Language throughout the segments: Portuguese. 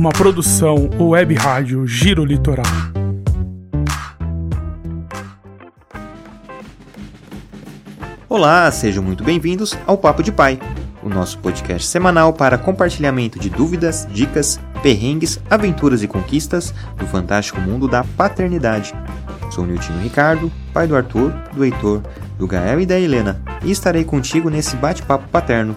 uma produção web rádio Giro Litoral. Olá, sejam muito bem-vindos ao Papo de Pai, o nosso podcast semanal para compartilhamento de dúvidas, dicas, perrengues, aventuras e conquistas do fantástico mundo da paternidade. Sou Niltinho Ricardo, pai do Arthur, do Heitor, do Gael e da Helena, e estarei contigo nesse bate-papo paterno.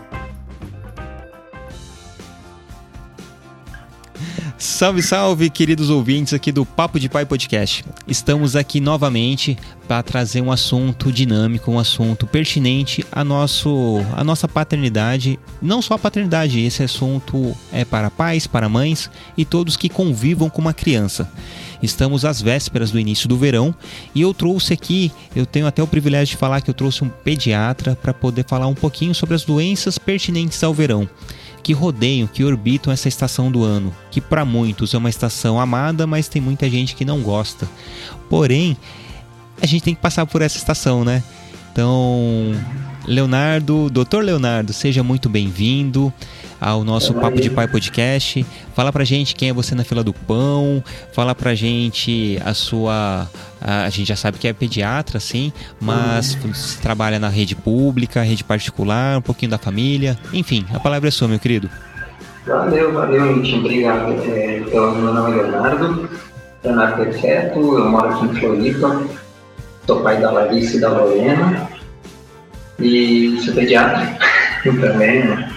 Salve, salve, queridos ouvintes aqui do Papo de Pai Podcast. Estamos aqui novamente para trazer um assunto dinâmico, um assunto pertinente à, nosso, à nossa paternidade. Não só a paternidade, esse assunto é para pais, para mães e todos que convivam com uma criança. Estamos às vésperas do início do verão e eu trouxe aqui, eu tenho até o privilégio de falar que eu trouxe um pediatra para poder falar um pouquinho sobre as doenças pertinentes ao verão que rodeiam, que orbitam essa estação do ano, que para muitos é uma estação amada, mas tem muita gente que não gosta. Porém, a gente tem que passar por essa estação, né? Então, Leonardo, doutor Leonardo, seja muito bem-vindo ao nosso Papo de Pai Podcast. Fala pra gente quem é você na fila do pão, fala pra gente a sua. A, gente já sabe que é pediatra, sim, mas trabalha na rede pública, rede particular, um pouquinho da família. Enfim, a palavra é sua, meu querido. Valeu, valeu, gente. Obrigado. Então, meu nome é Leonardo, Leonardo Perfeto, eu moro aqui em Floripa, sou pai da Larissa e da Lorena, e sou pediatra também, né?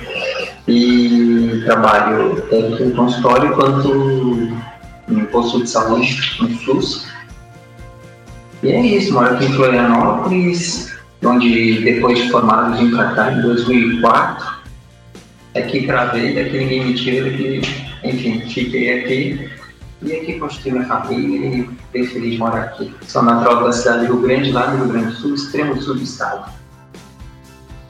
E trabalho tanto em consultório quanto em posto de saúde, no SUS. E é isso, moro aqui em Florianópolis, onde depois de formado para cá em 2004. É que gravei, aqui ninguém me tira, que, enfim, fiquei aqui. E aqui construí minha família e bem feliz morar aqui. Sou natural da cidade do Rio Grande, lá no Rio Grande do Sul, extremo sul do estado.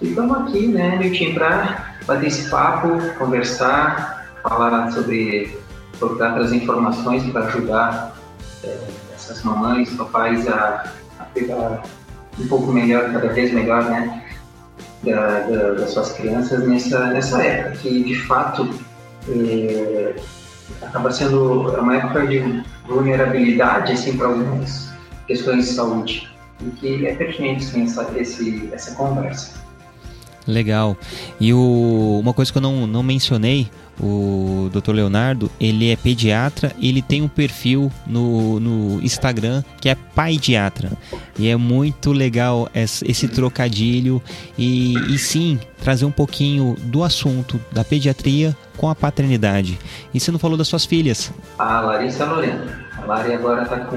E estamos aqui, né, Milton, para bater esse papo, conversar, falar sobre, procurar trazer informações para ajudar é, essas mamães, papais a, a pegar um pouco melhor, cada vez melhor, né, da, da, das suas crianças nessa, nessa época, que de fato é, acaba sendo uma época de vulnerabilidade assim, para algumas questões de saúde, e que é pertinente sim, essa, esse, essa conversa. Legal. E o, uma coisa que eu não, não mencionei, o Dr. Leonardo, ele é pediatra, ele tem um perfil no, no Instagram que é paidiatra. E é muito legal esse, trocadilho e, e sim, trazer um pouquinho do assunto da pediatria com a paternidade. E você não falou das suas filhas? A Larissa Lorena. A Lari agora está com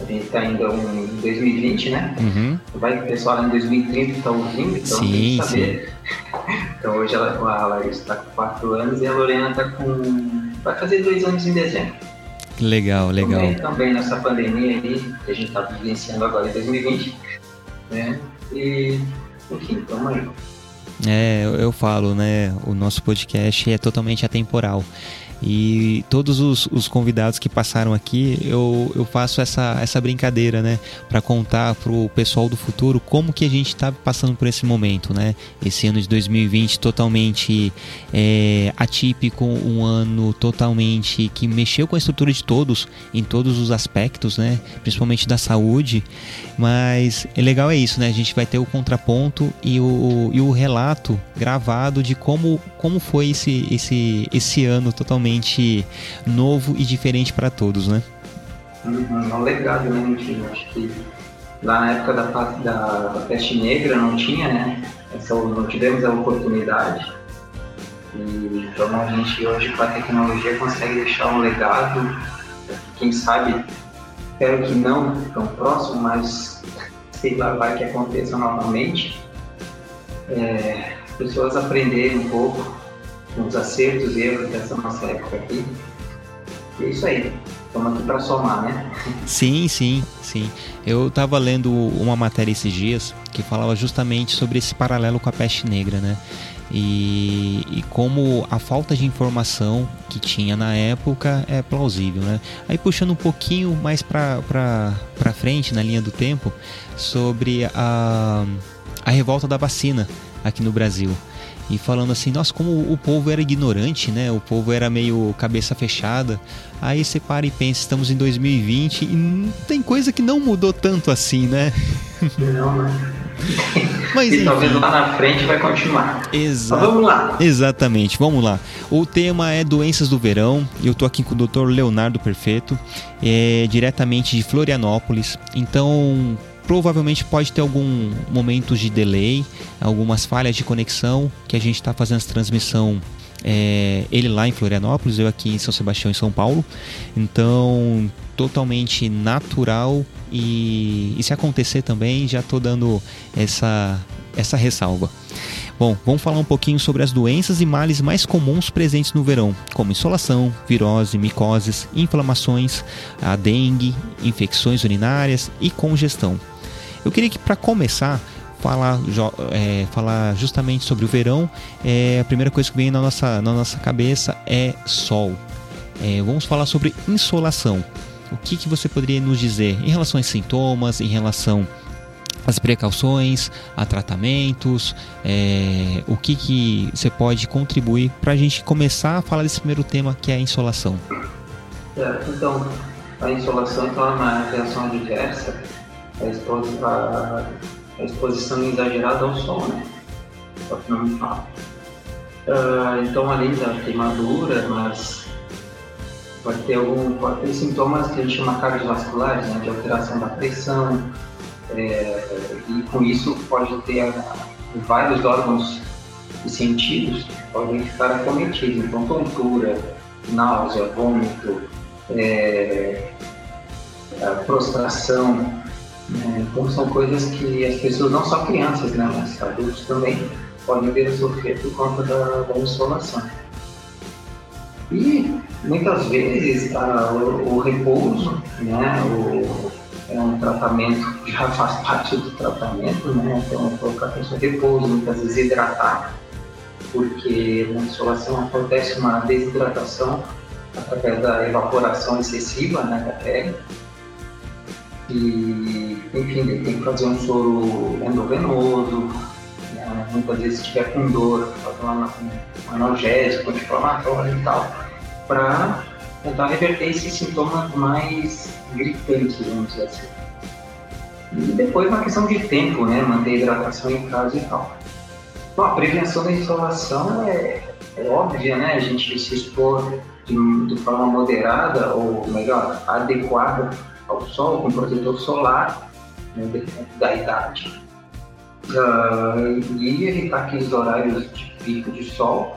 a gente está ainda em 2020, né? Uhum. Vai que o pessoal em 2030 está ouvindo, então sim, tem que saber. Então hoje ela, a Larissa está com 4 anos e a Lorena está com. vai fazer 2 anos em dezembro. Legal, legal. Também, também nessa pandemia aí, que a gente está vivenciando agora em 2020, né? E, enfim, tamo aí. É, eu, eu falo, né? O nosso podcast é totalmente atemporal. E todos os, os, convidados que passaram aqui, eu, eu faço essa, essa brincadeira, né? Para contar pro pessoal do futuro como que a gente está passando por esse momento, né? Esse ano de 2020 totalmente é, atípico, um ano totalmente que mexeu com a estrutura de todos, em todos os aspectos, né? Principalmente da saúde. Mas é legal é isso, né? A gente vai ter o contraponto e o, e o relato gravado de como, como foi esse, esse, esse ano totalmente totalmente novo e diferente para todos, né? Uhum, é um legado, né? Acho que lá na época da, da, da peste negra não tinha, né? Essa, não tivemos a oportunidade. E, então a gente hoje com a tecnologia consegue deixar um legado, quem sabe, espero que não tão próximo, mas sei lá, vai que aconteça novamente. É, pessoas aprenderem um pouco uns acertos e erros dessa nossa época aqui. E é isso aí. Estamos aqui para somar, né? Sim, sim, sim. Eu estava lendo uma matéria esses dias que falava justamente sobre esse paralelo com a peste negra, né? E, e, como a falta de informação que tinha na época é plausível, né? Aí puxando um pouquinho mais para frente na linha do tempo sobre a, a revolta da vacina aqui no Brasil. E falando assim, nossa, como o povo era ignorante, né? O povo era meio cabeça fechada. Aí você para e pensa, estamos em 2020 e tem coisa que não mudou tanto assim, né? Não, né? Mas, e enfim. talvez lá na frente vai continuar. Exa Mas vamos lá. Exatamente, vamos lá. O tema é doenças do verão. Eu tô aqui com o Dr. Leonardo Perfeito, é, diretamente de Florianópolis. Então, provavelmente pode ter algum momento de delay, algumas falhas de conexão que a gente está fazendo essa transmissão. É, ele lá em Florianópolis, eu aqui em São Sebastião, em São Paulo. Então, totalmente natural e, e se acontecer também, já tô dando essa, essa ressalva. Bom, vamos falar um pouquinho sobre as doenças e males mais comuns presentes no verão, como insolação, virose, micoses, inflamações, a dengue, infecções urinárias e congestão. Eu queria que para começar falar, é, falar justamente sobre o verão. É, a primeira coisa que vem na nossa, na nossa cabeça é sol. É, vamos falar sobre insolação. O que, que você poderia nos dizer em relação aos sintomas, em relação às precauções, a tratamentos, é, o que, que você pode contribuir para a gente começar a falar desse primeiro tema que é a insolação? Certo, então, a insolação então, é uma reação adversa à exposição, à exposição exagerada ao sol, né? Só que não me fala. Uh, então, além da queimadura, mas pode ter algum, pode ter sintomas que a gente chama cardiovasculares, né? De alteração da pressão, é, e com isso pode ter vários órgãos e sentidos podem ficar acometidos, então tontura, náusea, vômito, é, prostração, né? então são coisas que as pessoas, não só crianças, né, mas adultos também podem vir a sofrer por conta da, da insolação. E muitas vezes a, o, o, repouso, né, o, é um tratamento que já faz parte do tratamento, né? Então, colocar a pessoa em repouso, muitas vezes hidratar, porque na insolação acontece uma desidratação através da evaporação excessiva né, da pele. E, enfim, tem que fazer um soro endovenoso, né? muitas vezes se tiver com dor, fazer um analgésico, anti-inflamatório e tal, para tentar reverter esses sintomas mais gritantes, vamos dizer assim. E depois uma questão de tempo, né? Manter a hidratação em casa e tal. Bom, a prevenção da insolação é, é óbvia, né? A gente se expor de, de forma moderada, ou melhor, adequada ao sol, com protetor solar, né, da idade. Uh, e evitar aqueles horários de pico de sol.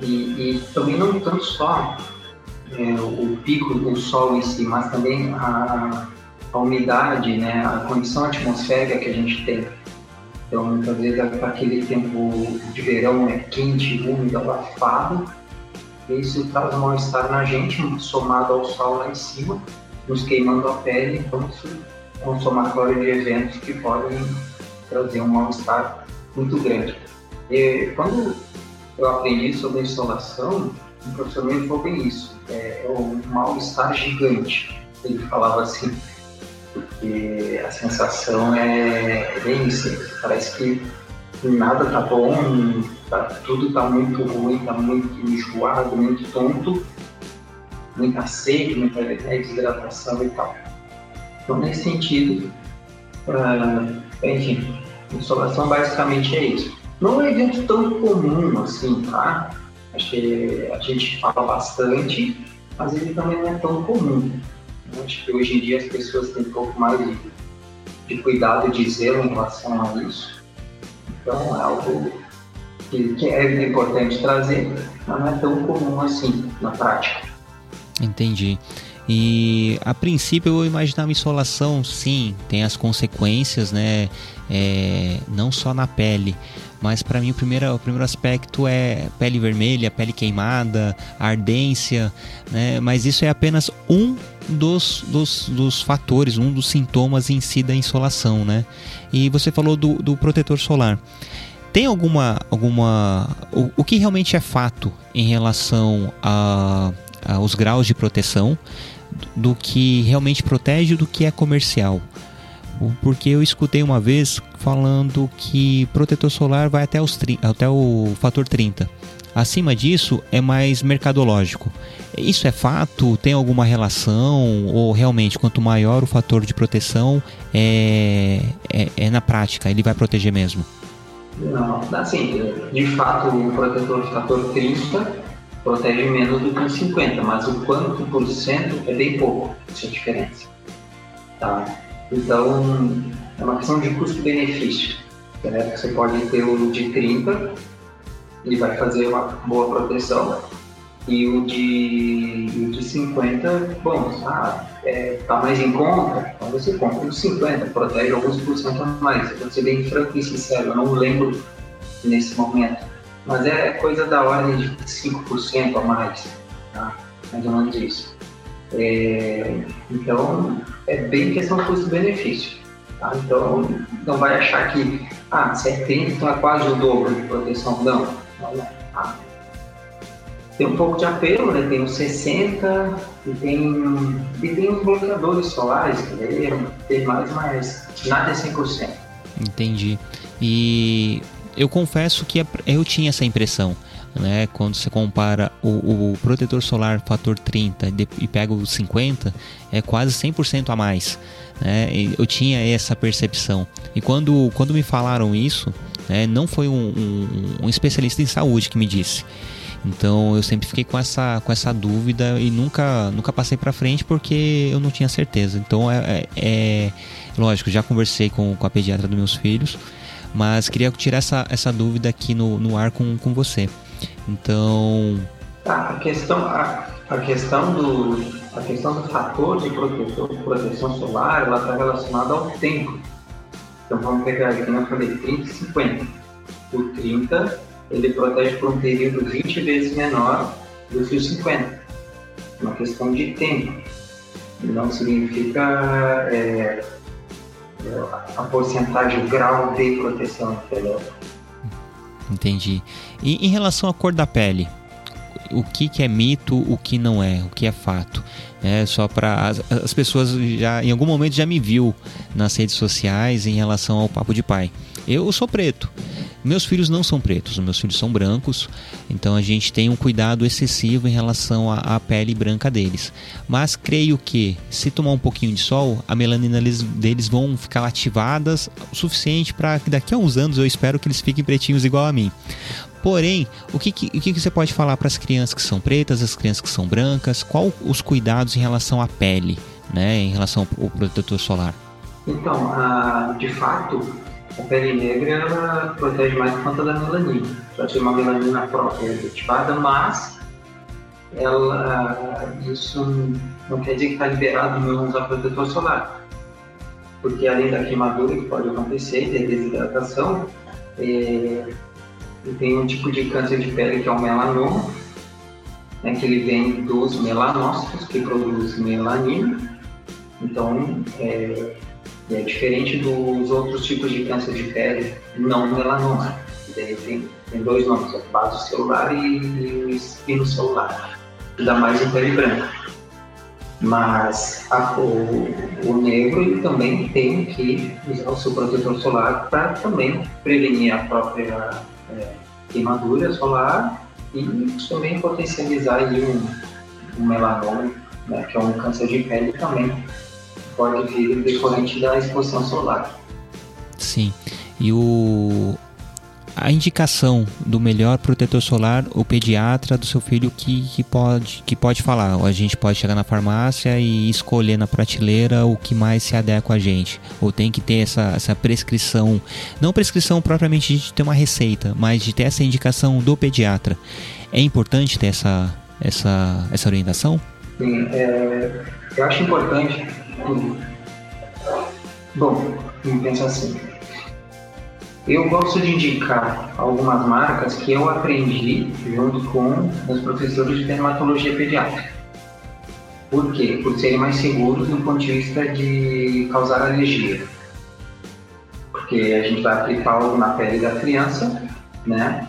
E, e também não tanto só é, o pico do sol em si, mas também a, a umidade, né, a condição atmosférica que a gente tem. Então, muitas vezes, aquele tempo de verão é quente, úmido, abafado, isso traz mal-estar na gente, somado ao sol lá em cima, nos queimando a pele, então isso é um somatório de eventos que podem trazer um mal-estar muito grande. E quando eu aprendi sobre a insolação, o professor me falou bem isso, é, é um mal-estar gigante, ele falava assim, porque a sensação é, é bem isso, parece que nada tá bom, tá, tudo tá muito ruim, tá muito enjoado, muito tonto, muita sede, muita desidratação e tal. Então, nesse sentido, uh, enfim, insolação basicamente é isso. Não é um evento tão comum assim, tá? Acho que a gente fala bastante, mas ele também não é tão comum. Acho que hoje em dia as pessoas têm um pouco mais de, de cuidado de zelo em relação a isso. Então é algo que, que é importante trazer, mas não é tão comum assim na prática. Entendi. E a princípio eu imaginava insolação, sim, tem as consequências, né? É, não só na pele, mas para mim o primeiro, o primeiro aspecto é pele vermelha, pele queimada, ardência, né? Mas isso é apenas um dos, dos, dos fatores, um dos sintomas em si da insolação, né? E você falou do, do protetor solar. Tem alguma. alguma o, o que realmente é fato em relação a, aos graus de proteção do que realmente protege do que é comercial? Porque eu escutei uma vez falando que protetor solar vai até, os, até o fator 30. Acima disso é mais mercadológico. Isso é fato? Tem alguma relação? Ou realmente, quanto maior o fator de proteção, é, é, é na prática, ele vai proteger mesmo? Não, assim, de fato o protetor de fator 30 protege menos do que o 50, mas o quanto por cento é bem pouco, essa é diferença. Tá? Então, é uma questão de custo-benefício. Né? Você pode ter o de 30, ele vai fazer uma boa proteção, e o de, o de 50, bom, ah, é, tá mais em conta, então você compra o 50, protege alguns por cento a mais. Eu vou ser bem franco e sincero, eu não lembro nesse momento. Mas é coisa da ordem de 5% a mais, tá? mais ou menos isso. É, então, é bem questão custo-benefício. Tá? Então, não vai achar que, ah, 70 então é quase o dobro de proteção. Não, não. Tá? Tem um pouco de apelo, né? tem uns 60 e tem, e tem os bloqueadores solares, que tem mais, mas nada é 100%. Entendi. E eu confesso que eu tinha essa impressão né? Quando você compara o, o protetor solar fator 30 e pega o 50, é quase 100% a mais. Né? Eu tinha essa percepção. E quando, quando me falaram isso, né, não foi um, um, um especialista em saúde que me disse. Então eu sempre fiquei com essa, com essa dúvida e nunca, nunca passei para frente porque eu não tinha certeza. Então é, é, é, lógico, já conversei com, com a pediatra dos meus filhos, mas queria tirar essa, essa dúvida aqui no, no ar com, com você. Então. Tá, a questão, a, a questão do, a questão do fator de proteção, proteção solar, ela está relacionada ao tempo. Então vamos pegar aqui, eu falei 30 e 50. O 30 ele protege por um período 20 vezes menor do que o 50. Uma questão de tempo. Não significa é, a porcentagem, o grau de proteção, entendeu? Entendi. E em relação à cor da pele, o que, que é mito, o que não é, o que é fato. É só para as, as, pessoas já em algum momento já me viu nas redes sociais em relação ao papo de pai. Eu sou preto. Meus filhos não são pretos, meus filhos são brancos, então a gente tem um cuidado excessivo em relação à, à pele branca deles. Mas creio que se tomar um pouquinho de sol, a melanina deles, vão ficar ativadas o suficiente para que daqui a uns anos eu espero que eles fiquem pretinhos igual a mim. Porém, o que, que, o que, que você pode falar para as crianças que são pretas, as crianças que são brancas? Qual os cuidados em relação à pele, né, em relação ao protetor solar? Então, de fato, a pele negra protege mais por conta da melanina. Já tem uma melanina própria ativada, mas ela, isso não quer dizer que está liberado não usar protetor solar. Porque além da queimadura que pode acontecer, da desidratação, é, tem um tipo de câncer de pele que é o melanoma, né, que ele vem dos melanócitos que produzem melanina. Então, é, é diferente dos outros tipos de câncer de pele não melanoma. Tem, tem dois nomes, é base celular e, e o espino celular, que dá mais em pele branca. Mas a, o, o negro ele também tem que usar o seu protetor solar para também prevenir a própria é, queimadura solar e também potencializar aí um, um melanoma, né, que é um câncer de pele também pode vir decorrente da exposição solar. Sim. E o a indicação do melhor protetor solar, o pediatra do seu filho que, que, pode, que pode falar. A gente pode chegar na farmácia e escolher na prateleira o que mais se adequa a gente. Ou tem que ter essa, essa prescrição, não prescrição propriamente de ter uma receita, mas de ter essa indicação do pediatra. É importante ter essa, essa, essa orientação? Sim, é, eu acho importante Bom, vamos pensar assim. Eu gosto de indicar algumas marcas que eu aprendi junto com os professores de dermatologia pediátrica. Por quê? Por serem mais seguros do ponto de vista de causar alergia. Porque a gente vai aplicar algo na pele da criança, né?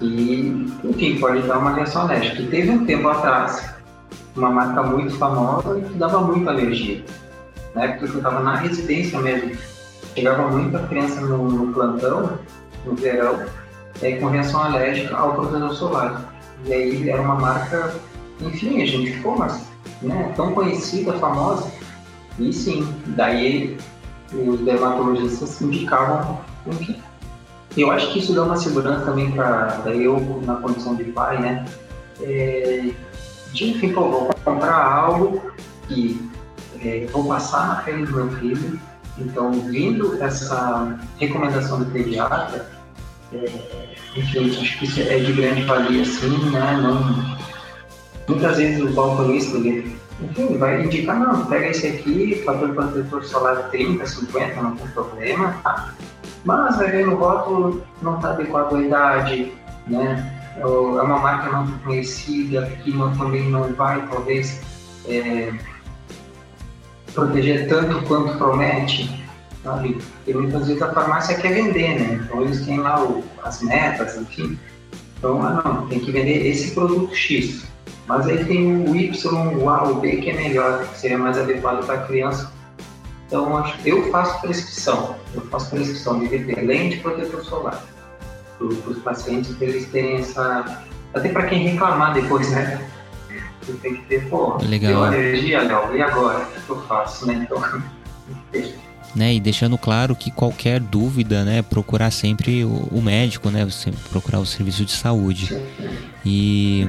E, enfim, pode dar uma reação alérgica. Teve um tempo atrás uma marca muito famosa que dava muita alergia na época que eu estava na residência mesmo, chegava muita criança no, no plantão, no verão, é, com reação alérgica ao protetor solar. E aí era uma marca, enfim, a gente ficou, mas né, tão conhecida, famosa. E sim, daí os dermatologistas indicavam, enfim. Eu acho que isso dá uma segurança também para eu, na condição de pai, né? É, de, enfim, pô, vou comprar algo que é, vou passar na pele do meu filho. Então, vindo essa recomendação do pediatra, é, enfim, acho que isso é de grande valia, sim, né? Não, muitas vezes o balconista, ele, enfim, vai indicar, não, pega esse aqui, fator protetor solar 30, 50, não tem problema, tá? Mas vai ver no rótulo, não está adequado à idade, né? É uma marca não conhecida, que não, também não vai, talvez, é, proteger tanto quanto promete, sabe? Porque muitas vezes a farmácia quer vender, né? Então eles têm lá o, as metas, enfim. Então, ah, não, tem que vender esse produto X. Mas aí tem o Y, o A, o B que é melhor, que seria mais adequado para a criança. Então, eu faço prescrição. Eu faço prescrição de repelente e protetor solar para os pacientes, para eles terem essa. Até para quem reclamar depois, né? Você tem que ter, pô, Legal. deu alergia, Léo, e agora? O que eu faço, né? Então, né, e deixando claro que qualquer dúvida, né, procurar sempre o, o médico, né, você procurar o serviço de saúde. E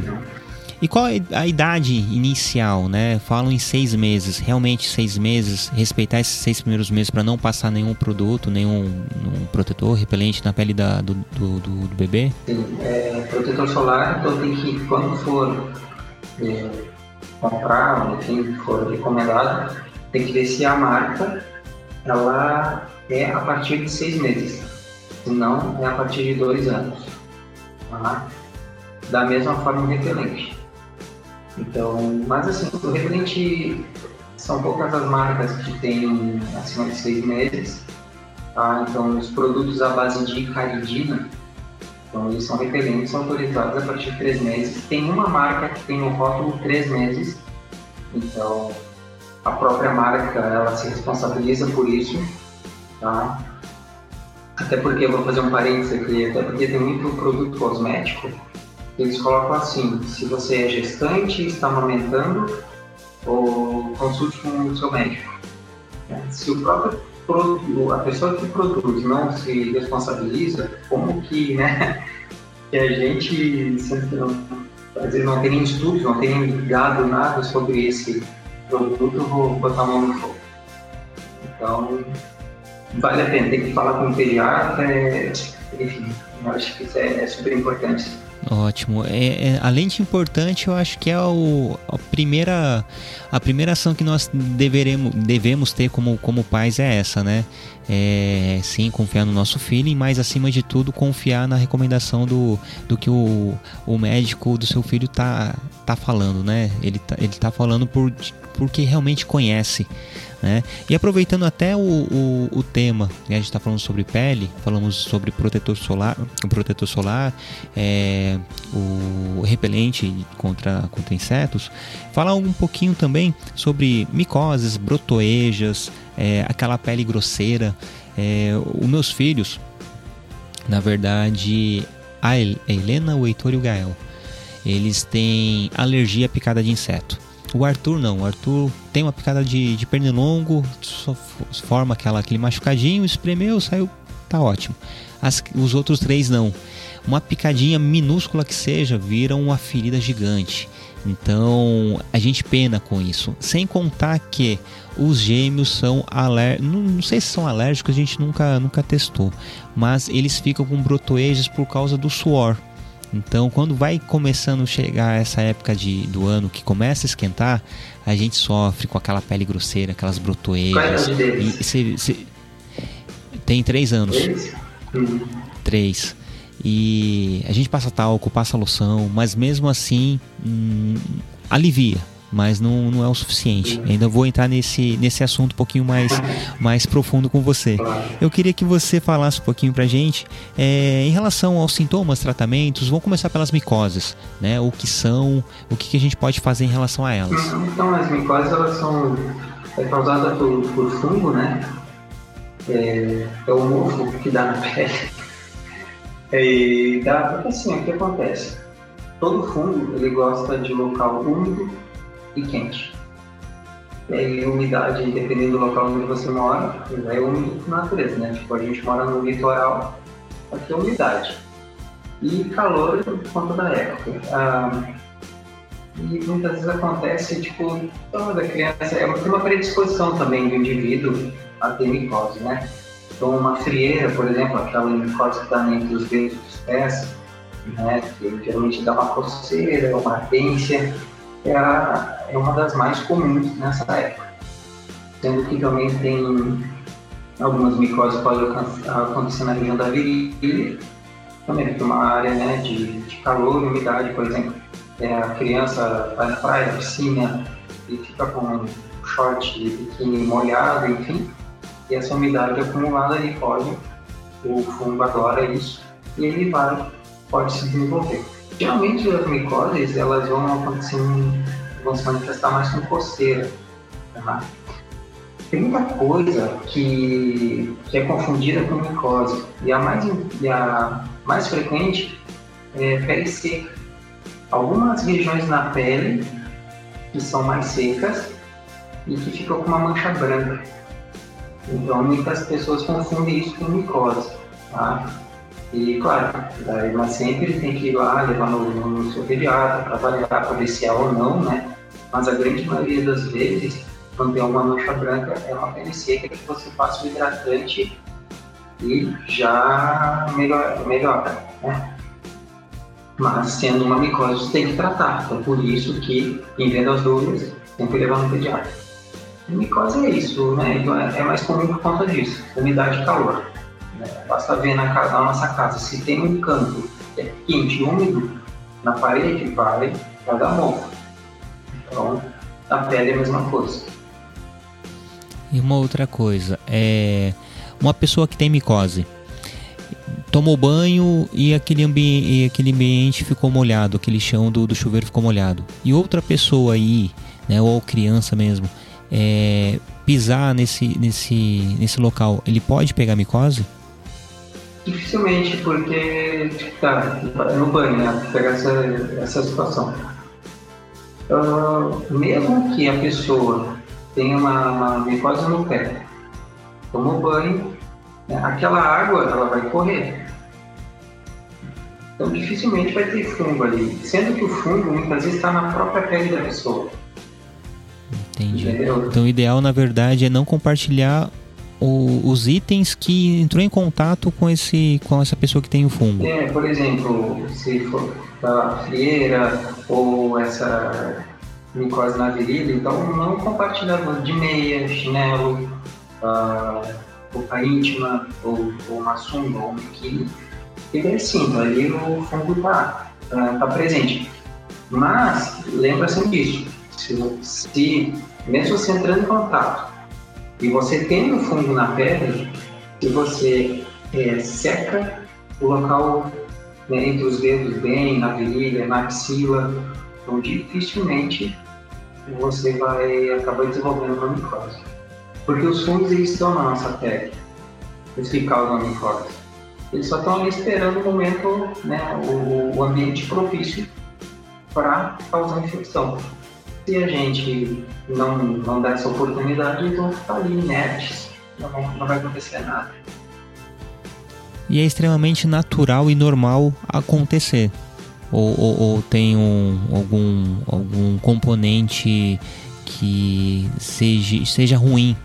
e qual é a idade inicial, né? Falam em seis meses, realmente seis meses, respeitar esses seis primeiros meses para não passar nenhum produto, nenhum, nenhum protetor repelente na pele da, do, do, do, do bebê? Sim, é, protetor solar, então tem que, quando for é, comprar, enfim, for recomendado, tem que ver se a marca ela é a partir de seis meses, se não é a partir de dois anos. Tá? Da mesma forma o repelente. Então, mas assim, o repelente são poucas as marcas que têm acima de seis meses. Tá? Então, os produtos à base de caridina, então eles são repelentes autorizados a partir de três meses. Tem uma marca que tem no rótulo três meses, então a própria marca ela se responsabiliza por isso, tá? Até porque, vou fazer um parênteses aqui, até porque tem muito produto cosmético eles colocam assim: se você é gestante, está amamentando, ou consulte com o seu médico. É, se o próprio a pessoa que produz não se responsabiliza, como que, né, que a gente, que não, às vezes não tem nem estudos, não tem nem dado nada sobre esse produto, vou botar a mão no fogo. Então, vale a pena, tem que falar com o pediatra, é, enfim, eu acho que isso é, é super importante. Ótimo. É, é, além de importante, eu acho que é o, a, primeira, a primeira ação que nós deveremos, devemos ter como, como pais é essa, né? É, sim, confiar no nosso filho, mas acima de tudo, confiar na recomendação do, do que o, o médico do seu filho tá, tá falando, né? Ele tá, ele tá falando por, porque realmente conhece. Né? E aproveitando até o, o, o tema, né? a gente está falando sobre pele, falamos sobre protetor solar, protetor solar, é, o repelente contra, contra insetos, falar um pouquinho também sobre micoses, brotoejas, é, aquela pele grosseira. É, os meus filhos, na verdade, a Helena, o Heitor e o Gael, eles têm alergia à picada de inseto. O Arthur não. O Arthur tem uma picada de, de pernilongo, forma aquela, aquele machucadinho, espremeu, saiu, tá ótimo. As, os outros três não. Uma picadinha minúscula que seja, vira uma ferida gigante. Então a gente pena com isso. Sem contar que os gêmeos são alérgicos. Não, não, sei se são alérgicos, a gente nunca, nunca testou. Mas eles ficam com brotoejas por causa do suor. Então, quando vai começando a chegar essa época de, do ano que começa a esquentar, a gente sofre com aquela pele grosseira, aquelas brotoeiras. E, tem três anos. Três. E a gente passa talco, passa loção, mas mesmo assim hum, alivia mas não, não é o suficiente. Ainda vou entrar nesse, nesse assunto um pouquinho mais, mais profundo com você. Eu queria que você falasse um pouquinho pra gente é, em relação aos sintomas, tratamentos. Vamos começar pelas micoses, né? O que são, o que, que a gente pode fazer em relação a elas? Então, as micoses elas são é causada por, por fungo, né? é, é o mofo que dá na pele. E dá, porque assim, o que acontece? Todo fungo ele gosta de local úmido e quente. E aí, umidade, dependendo do local onde você mora, é úmido por natureza, né? Tipo, a gente mora no litoral, aqui é umidade. E calor por conta da época. Ah, e muitas vezes acontece, tipo, toda criança, é uma predisposição também do indivíduo a ter micose, né? Então, uma frieira, por exemplo, aquela micose que está entre os dedos dos pés, né? Que geralmente dá uma coceira, uma ardência, é, é uma das mais comuns nessa época. Sendo que também tem algumas micoses podem acontecer na região da virilha, também tem uma área né, de, de calor e umidade, por exemplo é, a criança vai na praia, piscina, e fica com short e biquíni molhado, enfim, e essa umidade acumulada ali pode, o fungo adora isso, e ele vai, pode se desenvolver. Geralmente as micoses, elas vão acontecer, vão se manifestar mais com coceira, tá? Tem muita coisa que, que é confundida com micose, e a mais, e a mais frequente é pele seca algumas regiões na pele que são mais secas e que ficam com uma mancha branca. Então muitas pessoas confundem isso com micose, tá? E claro, mas sempre tem que ir lá, levar no, no seu pediatra para avaliar, para ver se é ou não, né? Mas a grande maioria das vezes, quando tem uma mancha branca, é uma pele seca que você passa o hidratante e já melhora, melhora né? Mas sendo uma micose, você tem que tratar. Então, por isso que, em vez das dúvidas, tem que levar no pediatra. Micose é isso, né? Então, é, é mais comum por conta disso, umidade e calor. Né? Basta ver na, na, nossa casa, se tem um canto é quente e úmido, na parede vai, vai dar mofo. Então, a pele é a mesma coisa. E uma outra coisa, é uma pessoa que tem micose, tomou banho e aquele, ambi e aquele ambiente ficou molhado, aquele chão do, do chuveiro ficou molhado. E outra pessoa aí, né, ou criança mesmo, é, pisar nesse, nesse, nesse local, ele pode pegar micose? Dificilmente, porque tá no banho, né? Pegar essa, essa situação. Uh, mesmo que a pessoa tenha uma, uma micose no pé, tomou banho, né, aquela água ela vai correr. Então dificilmente vai ter fungo ali, sendo que o fungo muitas vezes está na própria pele da pessoa. Entendeu? Então o ideal na verdade é não compartilhar o, os itens que entrou em contato com esse com essa pessoa que tem o fungo. É, por exemplo, se for da frieira ou essa micose na virilha, então não compartilhar de meia, chinelo, uh, roupa íntima ou, ou uma sunga ou um biquíni e é sim, ali o fungo está tá, tá presente. Mas, lembra sempre disso, se, se, mesmo você entrando em contato e você tendo fungo na pele, se você é, seca o local né, entre os dedos bem, na virilha, na axila, então dificilmente você vai acabar desenvolvendo uma micose. Porque os fungos eles estão na nossa pele, eles que causam a micose. Eles só estão ali esperando o momento, né, o, o ambiente propício para causar infecção. Se a gente não, não der essa oportunidade, eles vão ficar ali inertes, não, não vai acontecer nada. E é extremamente natural e normal acontecer. Ou, ou, ou tem um, algum, algum componente que seja, seja ruim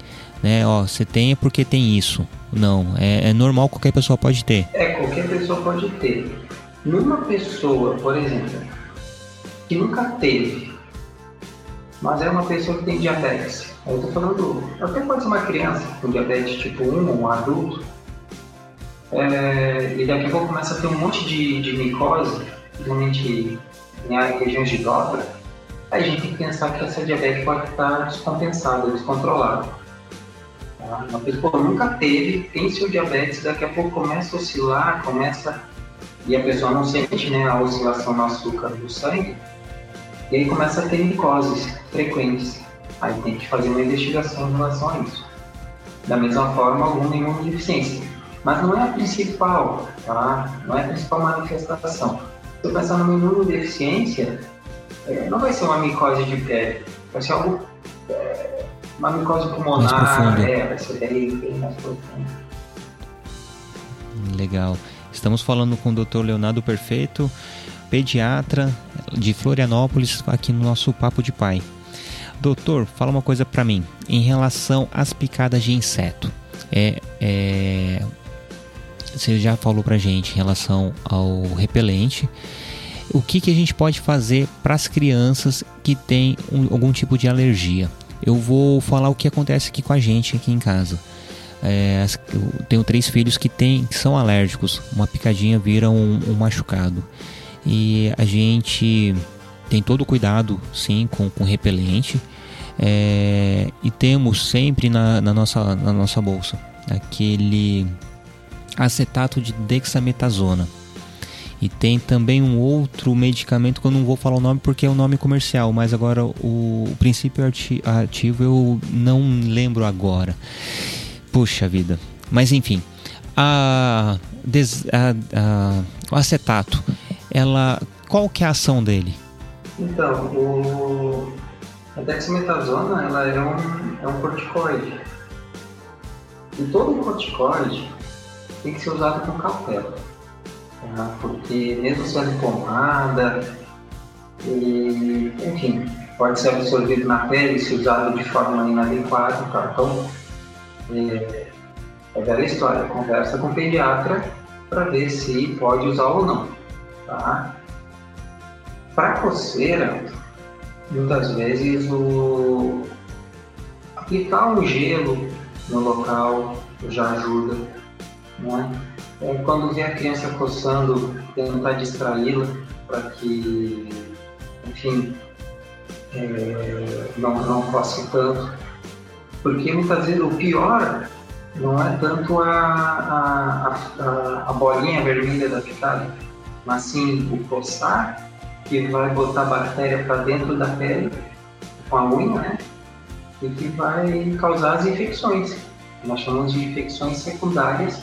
né? Ó, você tem é porque tem isso. Não, é, é normal, qualquer pessoa pode ter. É, qualquer pessoa pode ter. Numa pessoa, por exemplo, que nunca teve, mas é uma pessoa que tem diabetes. Eu tô falando, até pode ser uma criança com diabetes tipo 1, um adulto, é, e daqui a pouco começa a ter um monte de, de micose, principalmente em regiões de dobra, a gente tem que pensar que essa diabetes pode estar descompensada, descontrolada. Uma pessoa nunca teve, tem seu diabetes, daqui a pouco começa a oscilar, começa. E a pessoa não sente né, a oscilação no açúcar do sangue, e aí começa a ter micoses frequentes. Aí tem que fazer uma investigação em relação a isso. Da mesma forma, alguma imunodeficiência. Mas não é a principal, tá? Não é a principal manifestação. Se eu pensar numa imunodeficiência, é, não vai ser uma micose de pele, vai ser algo, é, uma micose pulmonar, é, vai ser bem, bem mais profundo. Legal. Estamos falando com o Dr. Leonardo Perfeito, pediatra de Florianópolis, aqui no nosso Papo de Pai. Doutor, fala uma coisa para mim em relação às picadas de inseto. É, é, você já falou pra gente em relação ao repelente. O que, que a gente pode fazer para as crianças que têm um, algum tipo de alergia? Eu vou falar o que acontece aqui com a gente aqui em casa. É, eu tenho três filhos que, tem, que são alérgicos. Uma picadinha vira um, um machucado. E a gente tem todo o cuidado, sim, com, com repelente. É, e temos sempre na, na, nossa, na nossa bolsa aquele acetato de dexametasona. E tem também um outro medicamento que eu não vou falar o nome porque é o um nome comercial, mas agora o, princípio ativo eu não lembro agora. Puxa vida. Mas enfim, a, a, a, o acetato, ela, qual que é a ação dele? Então, o, a dexametasona ela é um, é um corticoide. E todo corticoide tem que ser usado com cautela. Tá? Porque mesmo sendo pomada, e, enfim, pode ser absorvido na pele se usado de forma inadequada. Tá? Então, é, é velha história, conversa com o pediatra para ver se pode usar ou não. Tá? Para coceira, muitas vezes o aplicar um gelo no local já ajuda né? É, quando vê a criança coçando, tentar distraí-la para que, enfim, é, não, não coce tanto. Porque muitas vezes o pior não é tanto a, a, a, a bolinha vermelha da picada, mas sim o coçar que vai botar bactéria para dentro da pele com a unha, né? E que vai causar as infecções. Nós chamamos de infecções secundárias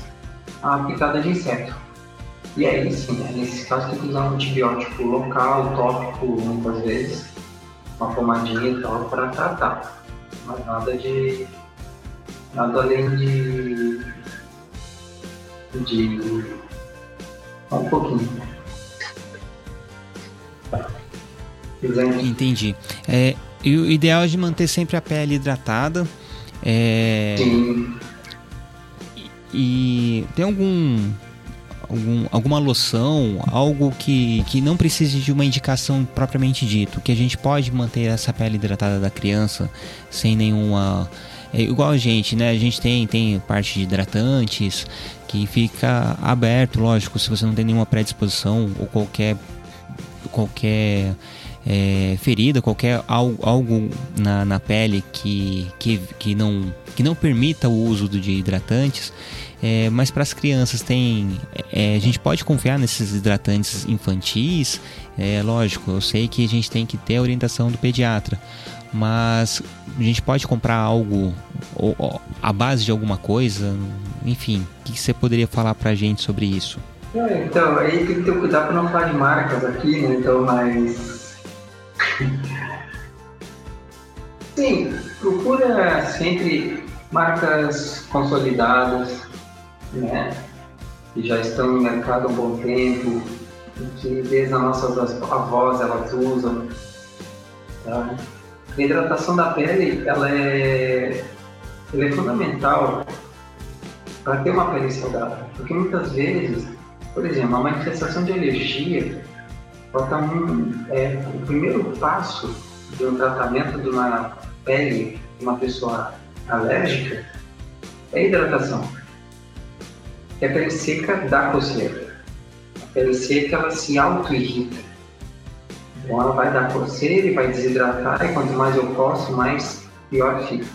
a picada de inseto. E aí sim, né, nesse caso tem que usar um antibiótico local, tópico, muitas vezes, uma pomadinha e tal, para tratar. Mas nada de. nada além de. de. um pouquinho. Entendi. É, e o ideal é de manter sempre a pele hidratada. É... Sim. E tem algum, algum, alguma loção, algo que, que não precise de uma indicação propriamente dito, que a gente pode manter essa pele hidratada da criança sem nenhuma. É igual a gente, né? A gente tem, tem parte de hidratantes que fica aberto, lógico, se você não tem nenhuma predisposição ou qualquer qualquer é, ferida, qualquer algo, algo na, na pele que, que, que, não, que não permita o uso de hidratantes, é, mas para as crianças tem. É, a gente pode confiar nesses hidratantes infantis. É lógico, eu sei que a gente tem que ter a orientação do pediatra. Mas a gente pode comprar algo ou, ou, base de alguma coisa? Enfim, o que você poderia falar para a gente sobre isso? Então, aí tem que ter cuidado para não falar de marcas aqui, né? Então, mas. Sim, procura sempre marcas consolidadas, né? que já estão no mercado há um bom tempo, que desde as nossas avós elas usam. Tá? A hidratação da pele ela é, ela é fundamental para ter uma pele saudável, porque muitas vezes, por exemplo, a manifestação de alergia falta um, é, o primeiro passo de um tratamento de uma pele de uma pessoa alérgica é hidratação que a pele seca dá coceira. A pele seca ela se auto-irrita. Então ela vai dar coceira e vai desidratar, e quanto mais eu coço, mais pior fica.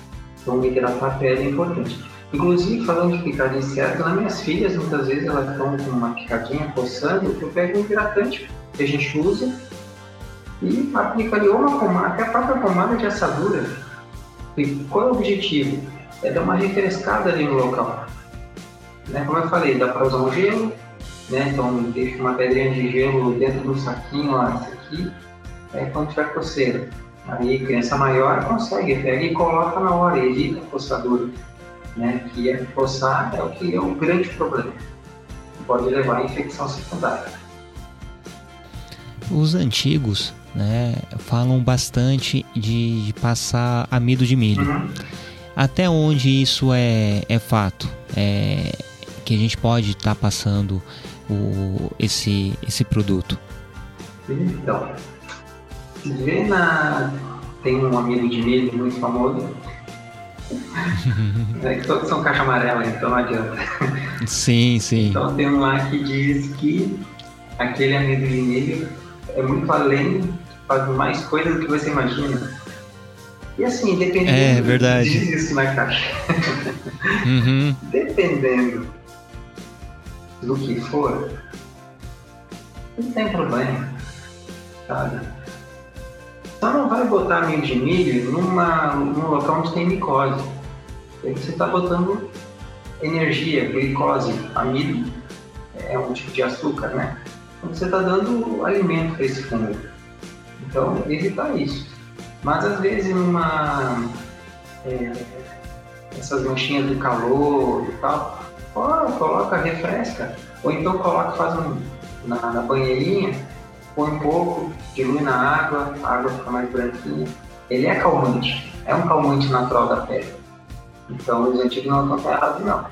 Então hidratar a pele é importante. Inclusive, falando de picadinha certa, nas minhas filhas, muitas vezes elas estão com uma picadinha coçando, eu pego um hidratante que a gente usa e aplico ali uma pomada, até a própria pomada de assadura. E qual é o objetivo? é dar uma refrescada ali no local. Né? Como eu falei, dá para usar um gelo, né? Então deixa uma pedrinha de gelo dentro do saquinho lá, isso aqui, é quando tiver coceira. Aí criança maior consegue, pega e coloca na hora, evita a coçadura. Né? Que é coçar é o que é o grande problema. Pode levar a infecção secundária. Os antigos né, falam bastante de, de passar amido de milho. Uhum. Até onde isso é, é fato? É, que a gente pode estar tá passando o, esse, esse produto? Então, se vê na. Tem um amido de milho muito famoso. é que todos são caixa amarela, então não adianta. Sim, sim. Então tem um lá que diz que aquele amido de milho é muito além, faz mais coisas do que você imagina. E assim, dependendo. É verdade. Diz isso na caixa. Uhum. Dependendo do que for, não tem problema, sabe? Só não vai botar milho de milho numa, num local onde tem micose. Aí você está botando energia, glicose, amido é um tipo de açúcar, né? Você está dando alimento para esse fungo. Então, evitar isso. Mas às vezes numa. É, essas manchinhas do calor e tal, coloca, refresca. Ou então coloca, faz um, na, na banheirinha, põe um pouco, dilui na água, a água fica mais branquinha. Ele é calmante, é um calmante natural da pele. Então os antigos não estão errados não.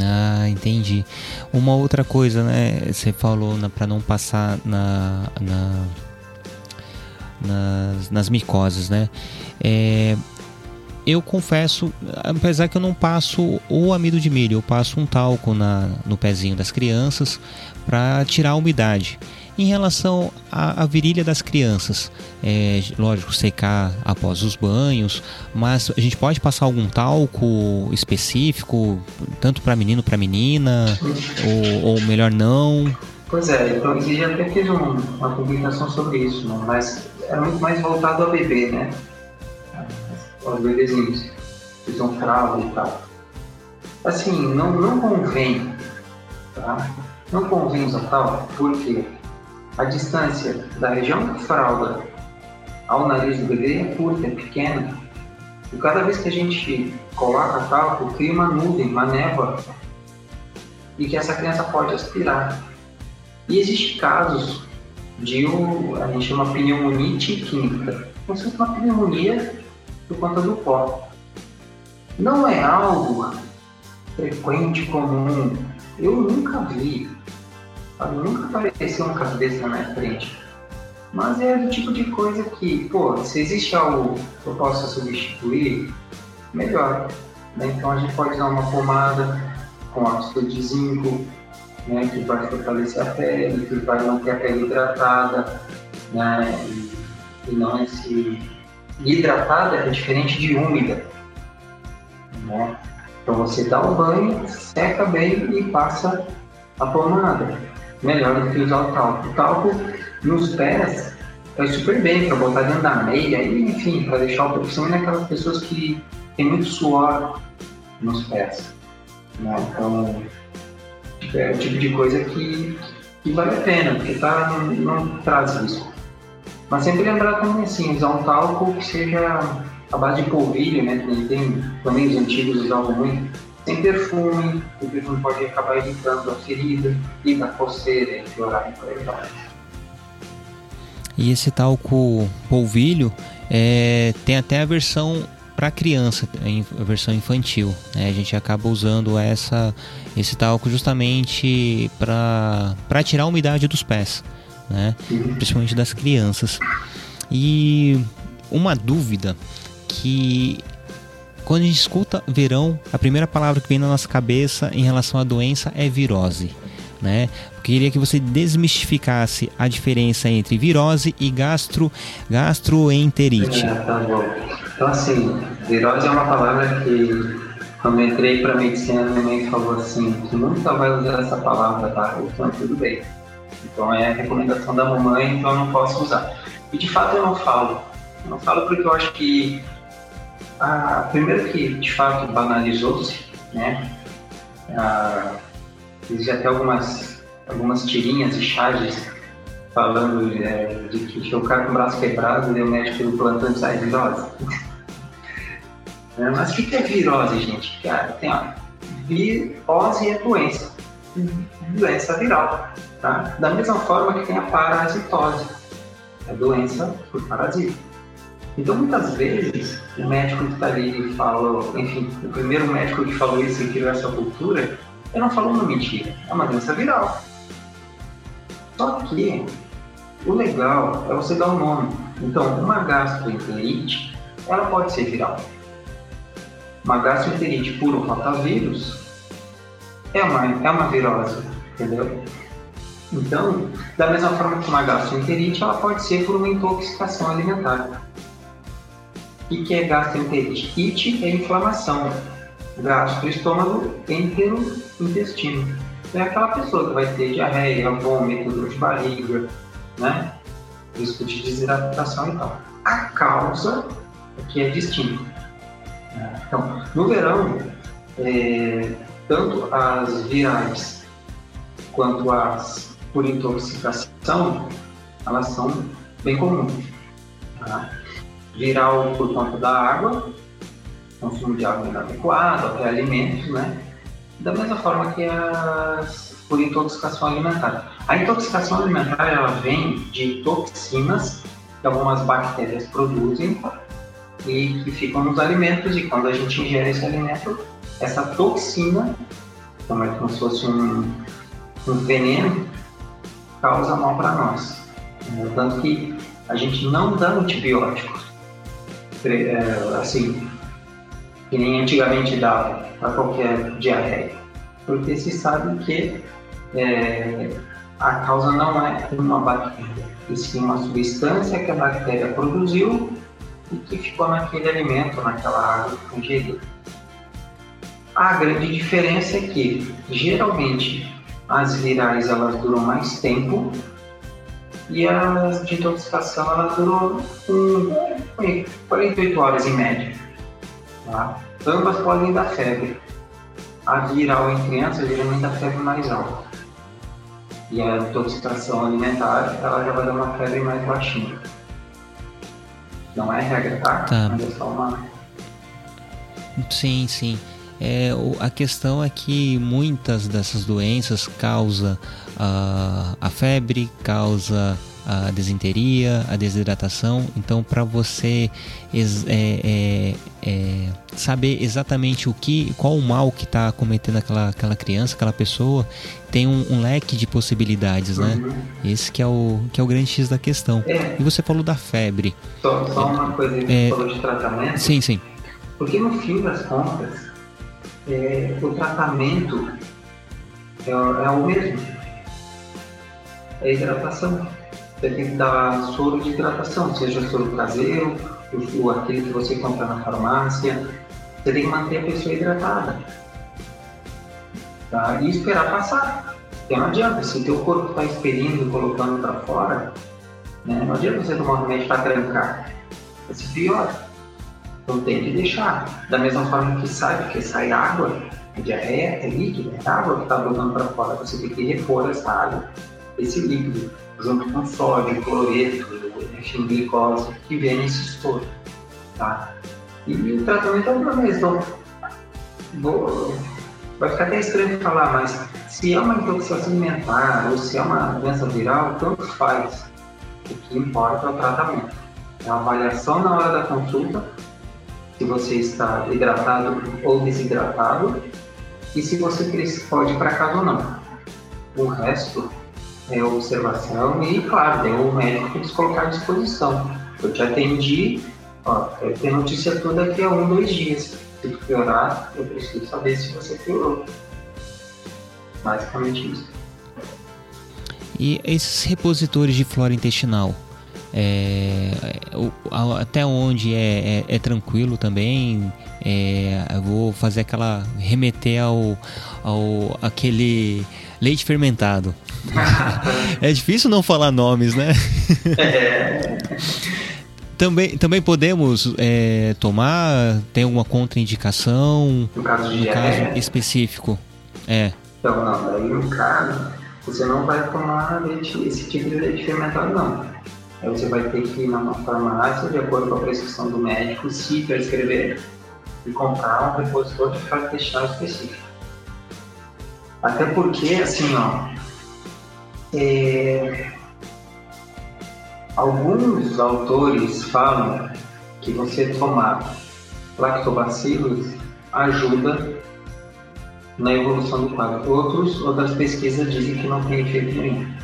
Ah, entendi. Uma outra coisa, né? Você falou para não passar na, na nas, nas micoses, né? É, eu confesso, apesar que eu não passo o amido de milho, eu passo um talco na, no pezinho das crianças para tirar a umidade. Em relação à, à virilha das crianças, é, lógico, secar após os banhos, mas a gente pode passar algum talco específico, tanto para menino para menina, ou, ou, melhor não? Pois é, então, eu até fiz um, uma publicação sobre isso, né? mas é muito mais voltado ao bebê, né? Aos bebezinhos, que são fralda e tal. Assim, não, não convém, tá? Não convém usar tal, porque a distância da região da fralda ao nariz do bebê é curta, é pequena. E cada vez que a gente coloca talco, cria uma nuvem, uma névoa, e que essa criança pode aspirar. E existem casos de o, a gente chama pneumonite química. Como se fosse uma pneumonia por conta do pó. Não é algo frequente, comum. Eu nunca vi Nunca apareceu um caso desse na frente. Mas é do tipo de coisa que, pô, se existe algo que eu possa substituir, melhor. Né? Então a gente pode dar uma pomada com ácido de zinco, né, que vai fortalecer a pele, que vai manter a pele hidratada, né, e, e não esse... Hidratada é diferente de úmida. Né? Então você dá um banho, seca bem e passa a pomada melhor do que usar o talco. O talco nos pés faz super bem para botar dentro da meia, e, enfim, para deixar o principalmente naquelas pessoas que tem muito suor nos pés. Né? Então, é o tipo de coisa que, que vale a pena, porque tá, não, não traz risco. Mas sempre lembrar também assim, usar um talco que seja a base de polvilho, né? Que tem, também os antigos usavam muito sem perfume, o perfume pode acabar evitando a ferida e da coceira e piorar e por aí vai. E esse talco polvilho é, tem até a versão para criança, a versão infantil. Né? A gente acaba usando essa, esse talco justamente para tirar a umidade dos pés, né? Principalmente das crianças. E uma dúvida que quando a gente escuta verão, a primeira palavra que vem na nossa cabeça em relação à doença é virose. Né? Queria que você desmistificasse a diferença entre virose e gastro, gastroenterite. É, tá bom. Então, assim, virose é uma palavra que, quando eu entrei para medicina, minha mãe falou assim: tu nunca vai usar essa palavra, tá? Então, tudo bem. Então, é a recomendação da mamãe, então eu não posso usar. E de fato, eu não falo. Eu não falo porque eu acho que a, primeiro que de fato banalizou-se, né? Ah, existe até algumas, algumas tirinhas e charges falando é, de que o cara com o braço quebrado e o médico do plantão sai virose. é, mas o que é virose, gente? Cara, tem ó, virose é doença, doença viral, tá? Da mesma forma que tem a parasitose, é doença por parasita. Então, muitas vezes, o médico que está ali falou, enfim, o primeiro médico que falou isso e criou essa cultura, ele não falou uma mentira, é uma doença viral. Só que o legal é você dar um nome. Então, uma gastroenterite, ela pode ser viral. Uma gastroenterite um rotavírus é uma, é uma virose, entendeu? Então, da mesma forma que uma gastroenterite, ela pode ser por uma intoxicação alimentar. O que é gastroenterite? Ite é inflamação. Gastro, estômago, entero, intestino. É aquela pessoa que vai ter diarreia, vômito, dor de barriga, né? Risco de desidratação e tal. A causa aqui é distinta. Então, no verão, é, tanto as virais quanto as por intoxicação, elas são bem comuns. Tá? Viral por conta da água, consumo de água inadequado, até alimentos, né? Da mesma forma que as por intoxicação alimentar. A intoxicação alimentar ela vem de toxinas que algumas bactérias produzem e que ficam nos alimentos e quando a gente ingere esse alimento, essa toxina, como é como se fosse um, um veneno, causa mal para nós. Tanto que a gente não dá antibióticos, assim, que nem antigamente dava para qualquer diarreia, porque se sabe que é, a causa não é uma bactéria, e sim uma substância que a bactéria produziu e que ficou naquele alimento, naquela água ingerida. A grande diferença é que, geralmente, as virais elas duram mais tempo e as de intoxicação elas duram um, 48 horas em média. Tá? Ambas podem dar febre. A viral em crianças geralmente dá febre mais alta. E a intoxicação alimentar ela já vai dar uma febre mais baixinha. Não é regra, tá? tá. Mas é só uma. Sim, sim. É, a questão é que muitas dessas doenças causam uh, a febre, causa a desinteria, a desidratação. Então, para você é, é, é, saber exatamente o que, qual o mal que está cometendo aquela, aquela criança, aquela pessoa, tem um, um leque de possibilidades, né? Esse que é o que é o grande x da questão. É. E você falou da febre. Só, só uma coisa, você é. falou de tratamento. Sim, sim. Porque no fim das contas, é, o tratamento é, é o mesmo. É hidratação você tem que dar soro de hidratação, seja soro caseiro, ou aquele que você compra na farmácia. Você tem que manter a pessoa hidratada. Tá? E esperar passar. Porque não adianta, se o teu corpo está expelindo, colocando para fora, né? não adianta você tomar um remédio para trancar. Se pior. Então tem que deixar. Da mesma forma que sai, porque sai água, a diarreia é líquido, é água que está botando para fora. Você tem que repor essa água, esse líquido junto com sódio, cloreto, enfim, glicose, que vem nesse estouro, tá? E o tratamento é o mesmo. Vou, vai ficar até estranho falar, mas se é uma intoxicação alimentar ou se é uma doença viral, tanto faz. O que importa é o tratamento. É a avaliação na hora da consulta, se você está hidratado ou desidratado, e se você pode ir para casa ou não. O resto é, observação e, claro, tem o médico que se colocar à disposição. Eu te atendi, ó, eu tenho notícia toda daqui a um, dois dias. Se piorar, eu preciso saber se você piorou. Basicamente isso. E esses repositores de flora intestinal? É, até onde é, é, é tranquilo também é, eu vou fazer aquela remeter ao, ao aquele leite fermentado é difícil não falar nomes, né? É. também, também podemos é, tomar? Tem alguma contraindicação? No caso de no diarreia? caso específico. É. Então, não, daí no caso, você não vai tomar leite, esse tipo de leite fermentado, não. Aí você vai ter que ir numa farmácia, de acordo com a prescrição do médico, se prescrever, e comprar um repositor de intestinal específico. Até porque, assim, ó, é, alguns autores falam que você tomar lactobacilos ajuda na evolução do quadro. Outros, outras pesquisas dizem que não tem efeito nenhum.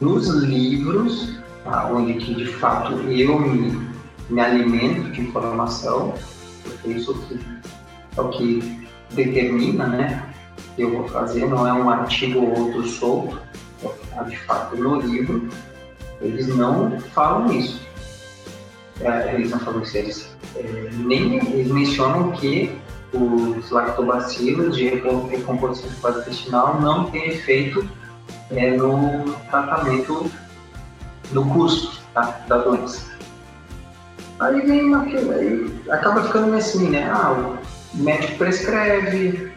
Nos livros, onde que de fato eu me, me alimento de informação, porque isso é o que determina, né? Que eu vou fazer, não é um artigo ou outro solto, é de fato no livro, eles não falam isso. É, eles não falam isso, eles é, nem eles mencionam que os lactobacilos de recomposição intestinal não tem efeito é, no tratamento do curso tá, da doença. Aí vem uma, aí acaba ficando assim, né? Ah, o médico prescreve,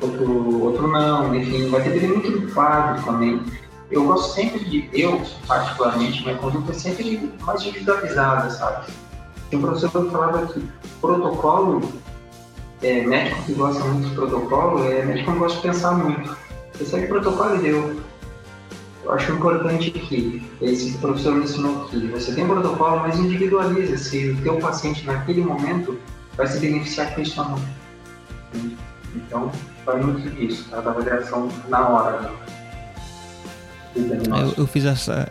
outro, outro não, enfim, vai depender muito do quadro também. Eu gosto sempre de, eu particularmente, minha conduta é sempre mais individualizada, sabe? Tem um professor que falava que protocolo é, médico que gosta muito de protocolo é médico que não gosta de pensar muito. Você segue protocolo e deu. Eu acho importante que esse professor me ensinou que você tem protocolo, mas individualiza se o teu paciente naquele momento vai se beneficiar com isso ou não. Então, vai muito disso, tá? da avaliação na hora. Eu, eu, fiz essa,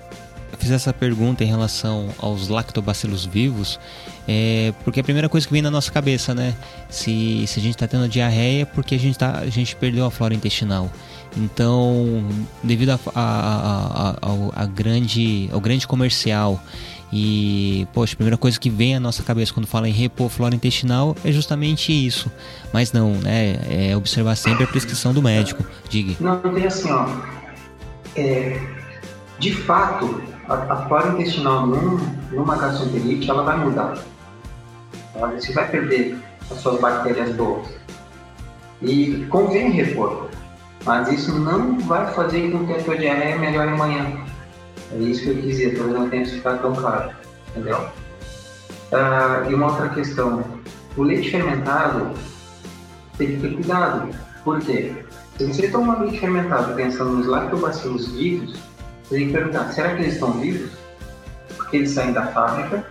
fiz essa pergunta em relação aos lactobacilos vivos, é, porque a primeira coisa que vem na nossa cabeça, né? Se, se a gente está tendo diarreia, é porque a gente, tá, a gente perdeu a flora intestinal. Então, devido a, a, a, ao, a grande, ao grande comercial e, poxa, a primeira coisa que vem à nossa cabeça quando fala em repor flora intestinal é justamente isso. Mas não, né? É observar sempre a prescrição do médico. Diga. Não, tem assim, ó. É, de fato, a, a flora intestinal num, numa gastroenterite, ela vai mudar. Você vai perder as suas bactérias boas. E convém repor. Mas isso não vai fazer com que a tua diarreia melhore amanhã. É isso que eu quis dizer, talvez não tenha ficado tão claro. Entendeu? Uh, e uma outra questão. O leite fermentado tem que ter cuidado. Por quê? Se você toma leite fermentado pensando nos lactobacilos vivos, você tem que perguntar, será que eles estão vivos? Porque eles saem da fábrica,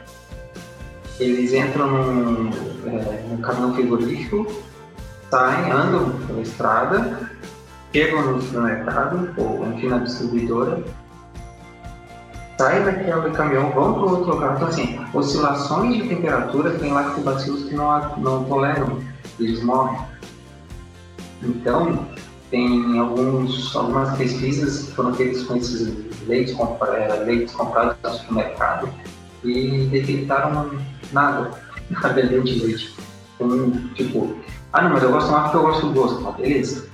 eles entram num, é, num caminhão frigorífico, saem, andam pela estrada, chegam no supermercado ou enfim na distribuidora, saem daquele caminhão, vão para outro lugar. Então, assim, oscilações de temperatura tem lactobacilos que não, não toleram, eles morrem. Então, tem alguns, algumas pesquisas que foram feitas com esses leites, é, leites comprados no supermercado e detectaram nada na de leite. Então, tipo, ah não, mas eu gosto mais porque eu gosto do gosto. Ah, beleza.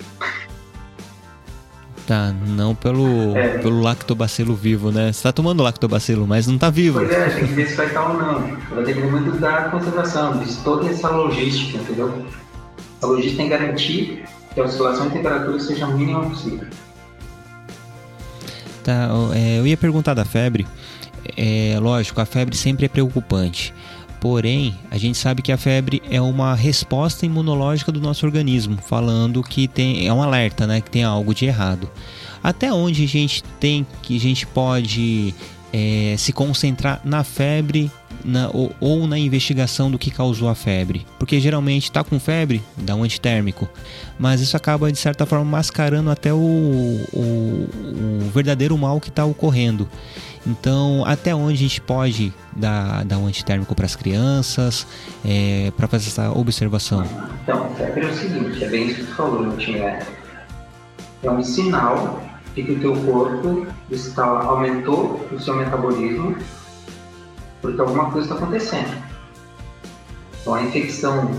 Tá, não pelo, é. pelo lactobacilo vivo, né? Você tá tomando lactobacilo, mas não tá vivo. Pois é, tem que ver se vai estar ou não. Vai depender muito da conservação, de toda essa logística, entendeu? A logística tem que garantir que a oscilação de temperatura seja a mínima possível. Tá, é, eu ia perguntar da febre. É, lógico, a febre sempre é preocupante. Porém, a gente sabe que a febre é uma resposta imunológica do nosso organismo, falando que tem é um alerta, né, que tem algo de errado. Até onde a gente tem que a gente pode é, se concentrar na febre na, ou, ou, na investigação do que causou a febre. Porque geralmente está com febre, dá um antitérmico. Mas isso acaba, de certa forma, mascarando até o, o, o verdadeiro mal que está ocorrendo. Então, até onde a gente pode dar, dar um antitérmico para as crianças, é, para fazer essa observação? Então, é o seguinte, é bem isso que você falou, tinha é um sinal de que o teu corpo está, aumentou o seu metabolismo porque alguma coisa está acontecendo. Então a infecção,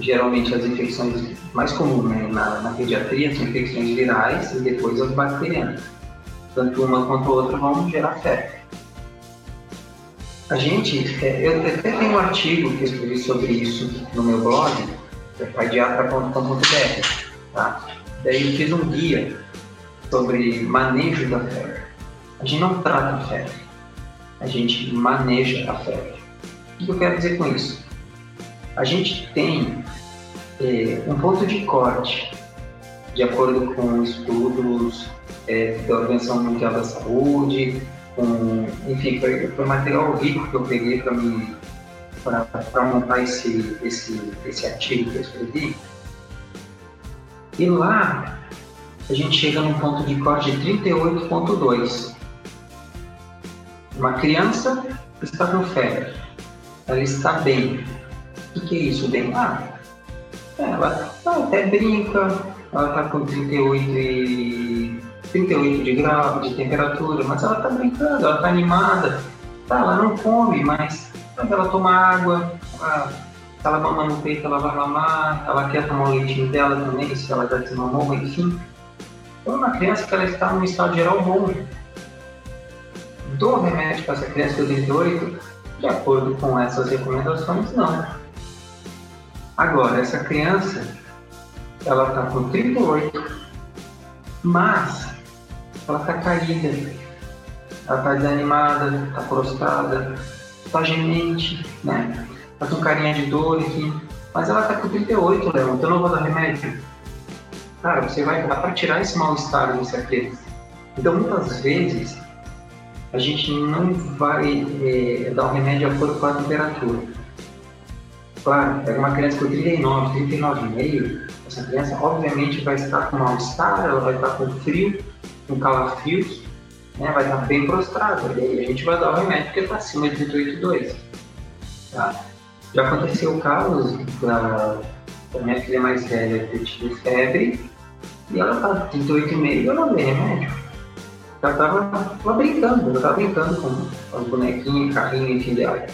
geralmente as infecções mais comuns né, na, na, pediatria são infecções virais e depois as bacterianas. Tanto uma quanto a outra vão gerar febre. A gente, é, eu até tenho um artigo que eu escrevi sobre isso no meu blog, é paidiatra.com.br, tá? Daí eu fiz um guia sobre manejo da febre. A gente não trata a febre, a gente maneja a febre. O que eu quero dizer com isso? A gente tem é, um ponto de corte, de acordo com estudos é, da Organização Mundial da Saúde, com, enfim, foi, foi material rico que eu peguei para me para montar esse, esse, esse artigo que eu escrevi. E lá a gente chega num ponto de corte de 38,2. Uma criança está com febre, ela está bem. O que é isso, bem? Ah, ela, ela até brinca, ela está com 38 e 38 de grau de temperatura, mas ela está brincando, ela está animada. Tá, ela não come, mas ela toma água, ela, ela mama no peito, ela vai mamar, ela quer tomar o leitinho dela também, se ela já se mamou, enfim. Então, uma criança que ela está num estado geral bom. Dou remédio para essa criança de 38, de acordo com essas recomendações, não. Agora, essa criança, ela está com 38, mas ela está caída, ela está desanimada, está prostrada, está gemente, né? Está com carinha de dor aqui. Mas ela está com 38, Léo, então eu não vou dar remédio. Cara, você vai dar para tirar esse mal-estar dessa criança. Então, muitas vezes, a gente não vai é, dar um remédio de acordo com a temperatura. Claro, pega uma criança com 39, 39,5, essa criança obviamente vai estar com mal-estar, ela vai estar com frio, com calafrios, né, vai estar bem prostrada. E aí a gente vai dar o remédio porque está acima de 38,2. Tá? Já aconteceu casos da, da minha filha mais velha ter tido febre e ela tá 38,5 e eu não dei remédio. Ela tava, brincando, ela tava brincando com as bonequinhas, carrinho, enfim dela.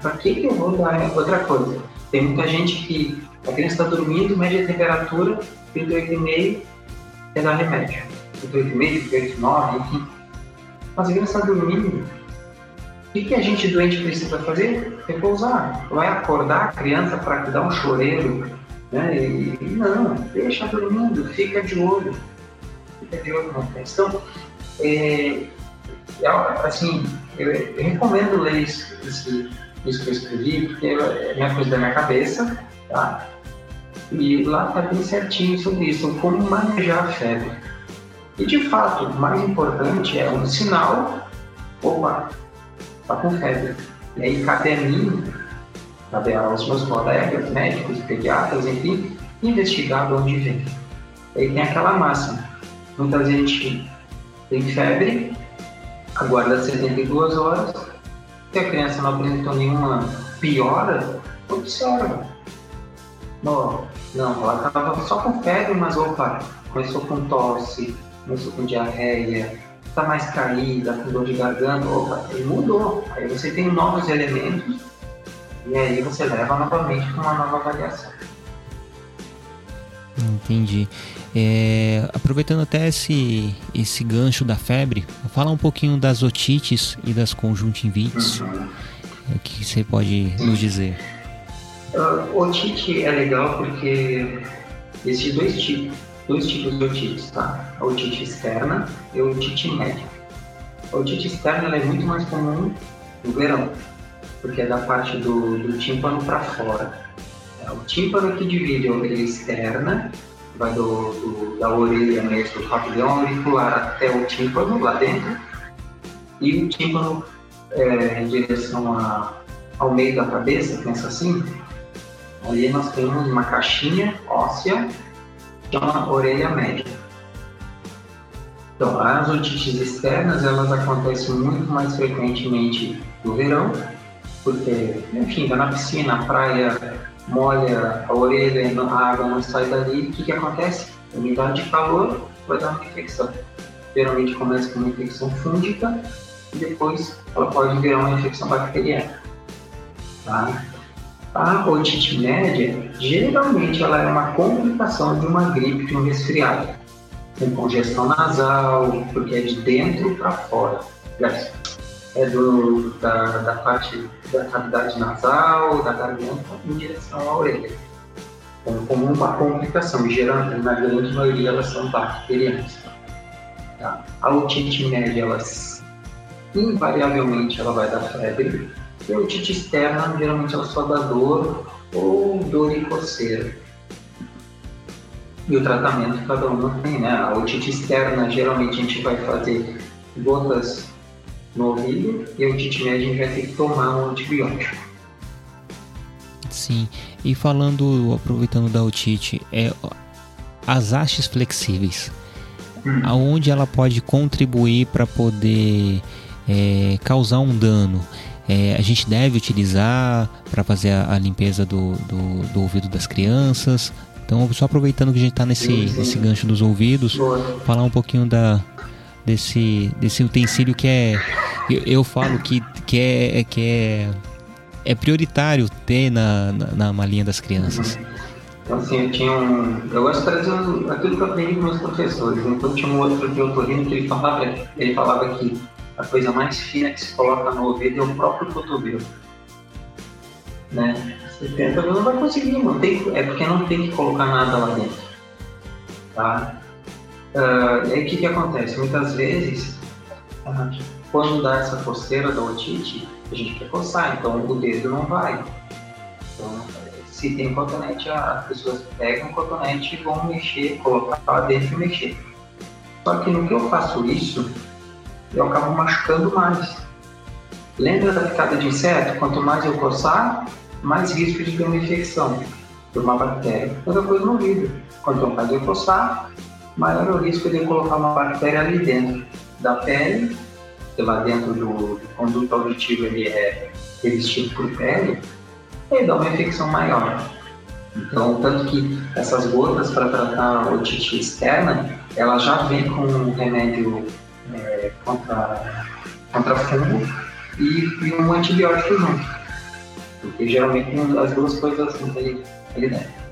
Pra que, que eu vou dar outra coisa? Tem muita gente que a criança está dormindo, média temperatura, 38,5 é dar remédio. 38,5, 38,9, enfim. Mas a criança está dormindo. O que, a gente doente precisa fazer? Repousar. Vai acordar a criança para dar um choreiro, né? E, não, deixa dormindo, fica de olho. Fica de olho na Então, é, é, assim, eu, eu, recomendo ler isso, isso, isso que eu escrevi, porque é minha coisa da minha cabeça, tá? E lá está bem certinho sobre isso, como manejar a febre. E de fato, o mais importante é um sinal, opa, está com febre. E aí cabe a mim, cabe aos meus colegas, médicos, pediatras, enfim, investigar de onde vem. E aí tem aquela máxima. Muita gente tem febre, aguarda 72 horas, se a criança não apresentou nenhuma piora, observa. Não, não, ela estava só com febre, mas opa, começou com tosse, começou com diarreia, está mais caída, com dor de garganta, opa, ele mudou. Aí você tem novos elementos e aí você leva novamente para uma nova avaliação. Entendi. É, aproveitando até esse, esse gancho da febre, fala um pouquinho das otites e das conjuntivites. Uhum. O que você pode Sim. nos dizer? Uh, otite é legal porque existem dois tipos, dois tipos de otites, tá? A otite externa e a otite média. A otite externa é muito mais comum no verão, porque é da parte do, do tímpano para fora. É o tímpano que divide a orelha externa, vai do, do, da orelha mesmo, do pavilhão auricular até o tímpano lá dentro, e o tímpano é, em direção a, ao meio da cabeça, pensa assim, Ali nós temos uma caixinha óssea, é uma orelha média. Então, as otites externas, elas acontecem muito mais frequentemente no verão, porque, enfim, tá na piscina, na praia, molha a orelha, a água não sai dali, o que, que acontece? Umidade de calor vai dar uma infecção. Geralmente começa com uma infecção fúngica e depois ela pode virar uma infecção bacteriana. Tá? A otite média, geralmente, ela é uma complicação de uma gripe, de um resfriado, com congestão nasal, porque é de dentro para fora. é do, da, da parte da cavidade nasal, da garganta, em direção à orelha. Então, como uma complicação, geralmente, na grande maioria, elas são bacterianas. Tá? A otite média, elas, invariavelmente, ela vai dar febre. E a otite externa, geralmente, ela só dá dor ou dor e coceira. E o tratamento cada uma tem, né? A otite externa, geralmente, a gente vai fazer gotas no ouvido e a otite média a gente vai ter que tomar um antibiótico. Sim, e falando, aproveitando da otite, é, as hastes flexíveis, hum. aonde ela pode contribuir para poder é, causar um dano? É, a gente deve utilizar para fazer a, a limpeza do, do, do, ouvido das crianças. Então, só aproveitando que a gente está nesse, nesse gancho dos ouvidos, falar um pouquinho da, desse, desse utensílio que é. Eu, eu falo que, que, é, que é, é prioritário ter na, na, na malinha das crianças. Então, assim, eu tinha um. Eu gosto de trazer aquilo que eu aprendi com meus professores. Então, tinha um outro de otorrino que ele falava, ele falava que a coisa mais fina que se coloca no ouvido é o próprio cotovelo. Né? Você tenta, não vai conseguir, não tem, é porque não tem que colocar nada lá dentro. Tá? Uh, e aí o que, que acontece? Muitas vezes, uh, quando dá essa coceira da otite, a gente quer coçar, então o dedo não vai. Então, se tem cotonete, as pessoas pegam o cotonete e vão mexer, colocar lá dentro e mexer. Só que no que eu faço isso, eu acabo machucando mais. Lembra da picada de inseto? Quanto mais eu coçar, mais risco de ter uma infecção por uma bactéria. Outra coisa no ouvido. Quanto mais eu coçar, maior o risco de colocar uma bactéria ali dentro da pele, que lá dentro do, do conduto auditivo ele é revestido por pele, e dá uma infecção maior. Então, tanto que essas gotas para tratar a otite externa, ela já vem com um remédio é, contra, contra fungo e, e, um antibiótico junto. Porque geralmente as duas coisas assim ali, ali dentro.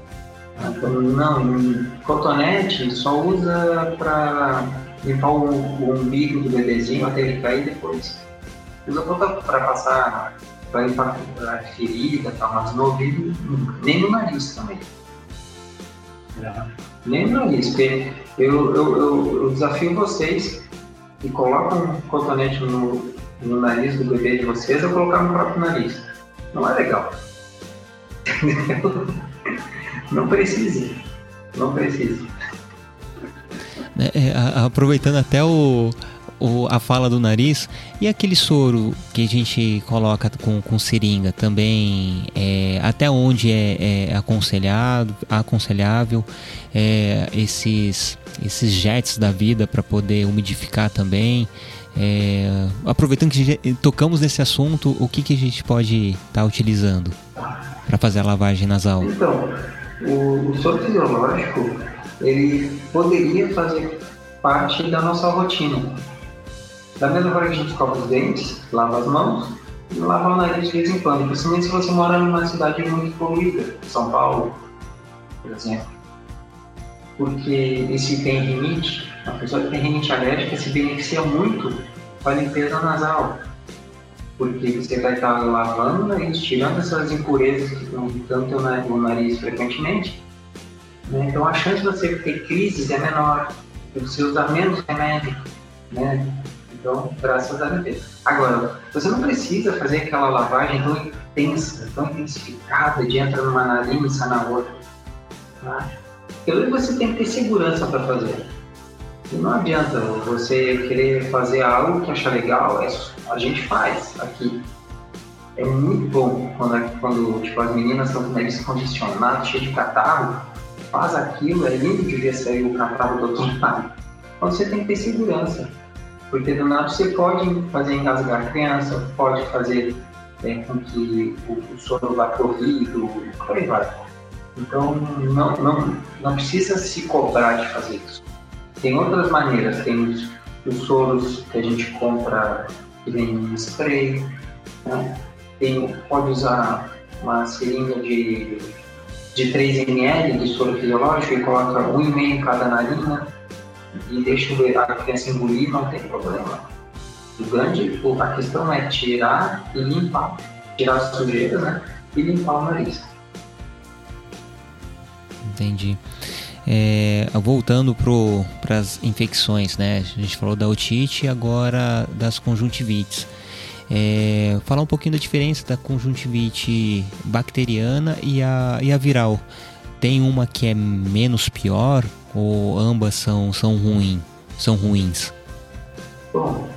Então, não, cotonete só usa para limpar o, o, umbigo do bebezinho até ele cair depois. Usa para passar, para limpar a ferida, tá, mas no ouvido, nem no nariz também. Nem no nariz, porque eu, eu, eu, eu desafio vocês e colocam um cotonete no, no nariz do bebê de vocês ou colocar no próprio nariz. Não é legal. Não precisa. Não precisa. É, é aproveitando até o, o, a fala do nariz, e aquele soro que a gente coloca com, com seringa também, é, até onde é, é aconselhado, aconselhável é, esses, esses jets da vida para poder umidificar também? É, aproveitando que tocamos nesse assunto, o que, que a gente pode estar tá utilizando para fazer a lavagem nasal? Então, o, o soro fisiológico ele poderia fazer parte da nossa rotina. Da mesma forma que a gente escova os dentes, lava as mãos e lava o nariz de vez em quando, principalmente se você mora numa cidade muito poluída, São Paulo, por exemplo. Porque e se tem rinite, a pessoa que tem rinite alérgica se beneficia muito com a limpeza nasal porque você vai estar lavando o nariz, tirando essas impurezas que estão tanto no nariz frequentemente. Né? Então a chance de você ter crises é menor, você usar menos remédio. Né? Então, graças a Deus. Agora, você não precisa fazer aquela lavagem tão intensa, tão intensificada de entrar numa nariz e sair na outra. Tá? Pelo você tem que ter segurança para fazer. E não adianta você querer fazer algo que achar legal, é a gente faz aqui. É muito bom quando, quando tipo, as meninas estão com nariz congestionado, cheio de catarro, faz aquilo, é lindo de ver sair o catarro do outro lado. Então você tem que ter segurança, porque do nada você pode fazer engasgar a criança, pode fazer é, com que o, o soro vá ouvido, por aí vai. Então não, não, não precisa se cobrar de fazer isso. Tem outras maneiras, tem os, os soros que a gente compra que vem em spray, né? Tem, pode usar uma seringa de, de 3 ml de soro fisiológico e coloca 1,5 em cada narina e deixa a criança engolir, não tem problema. O grande, a questão é tirar e limpar, tirar as sujeiras, né? E limpar o nariz. Entendi. É, voltando para as infecções, né? A gente falou da otite e agora das conjuntivites. É, falar um pouquinho da diferença da conjuntivite bacteriana e a, e a viral. Tem uma que é menos pior ou ambas são, são, ruim, são ruins? Bom,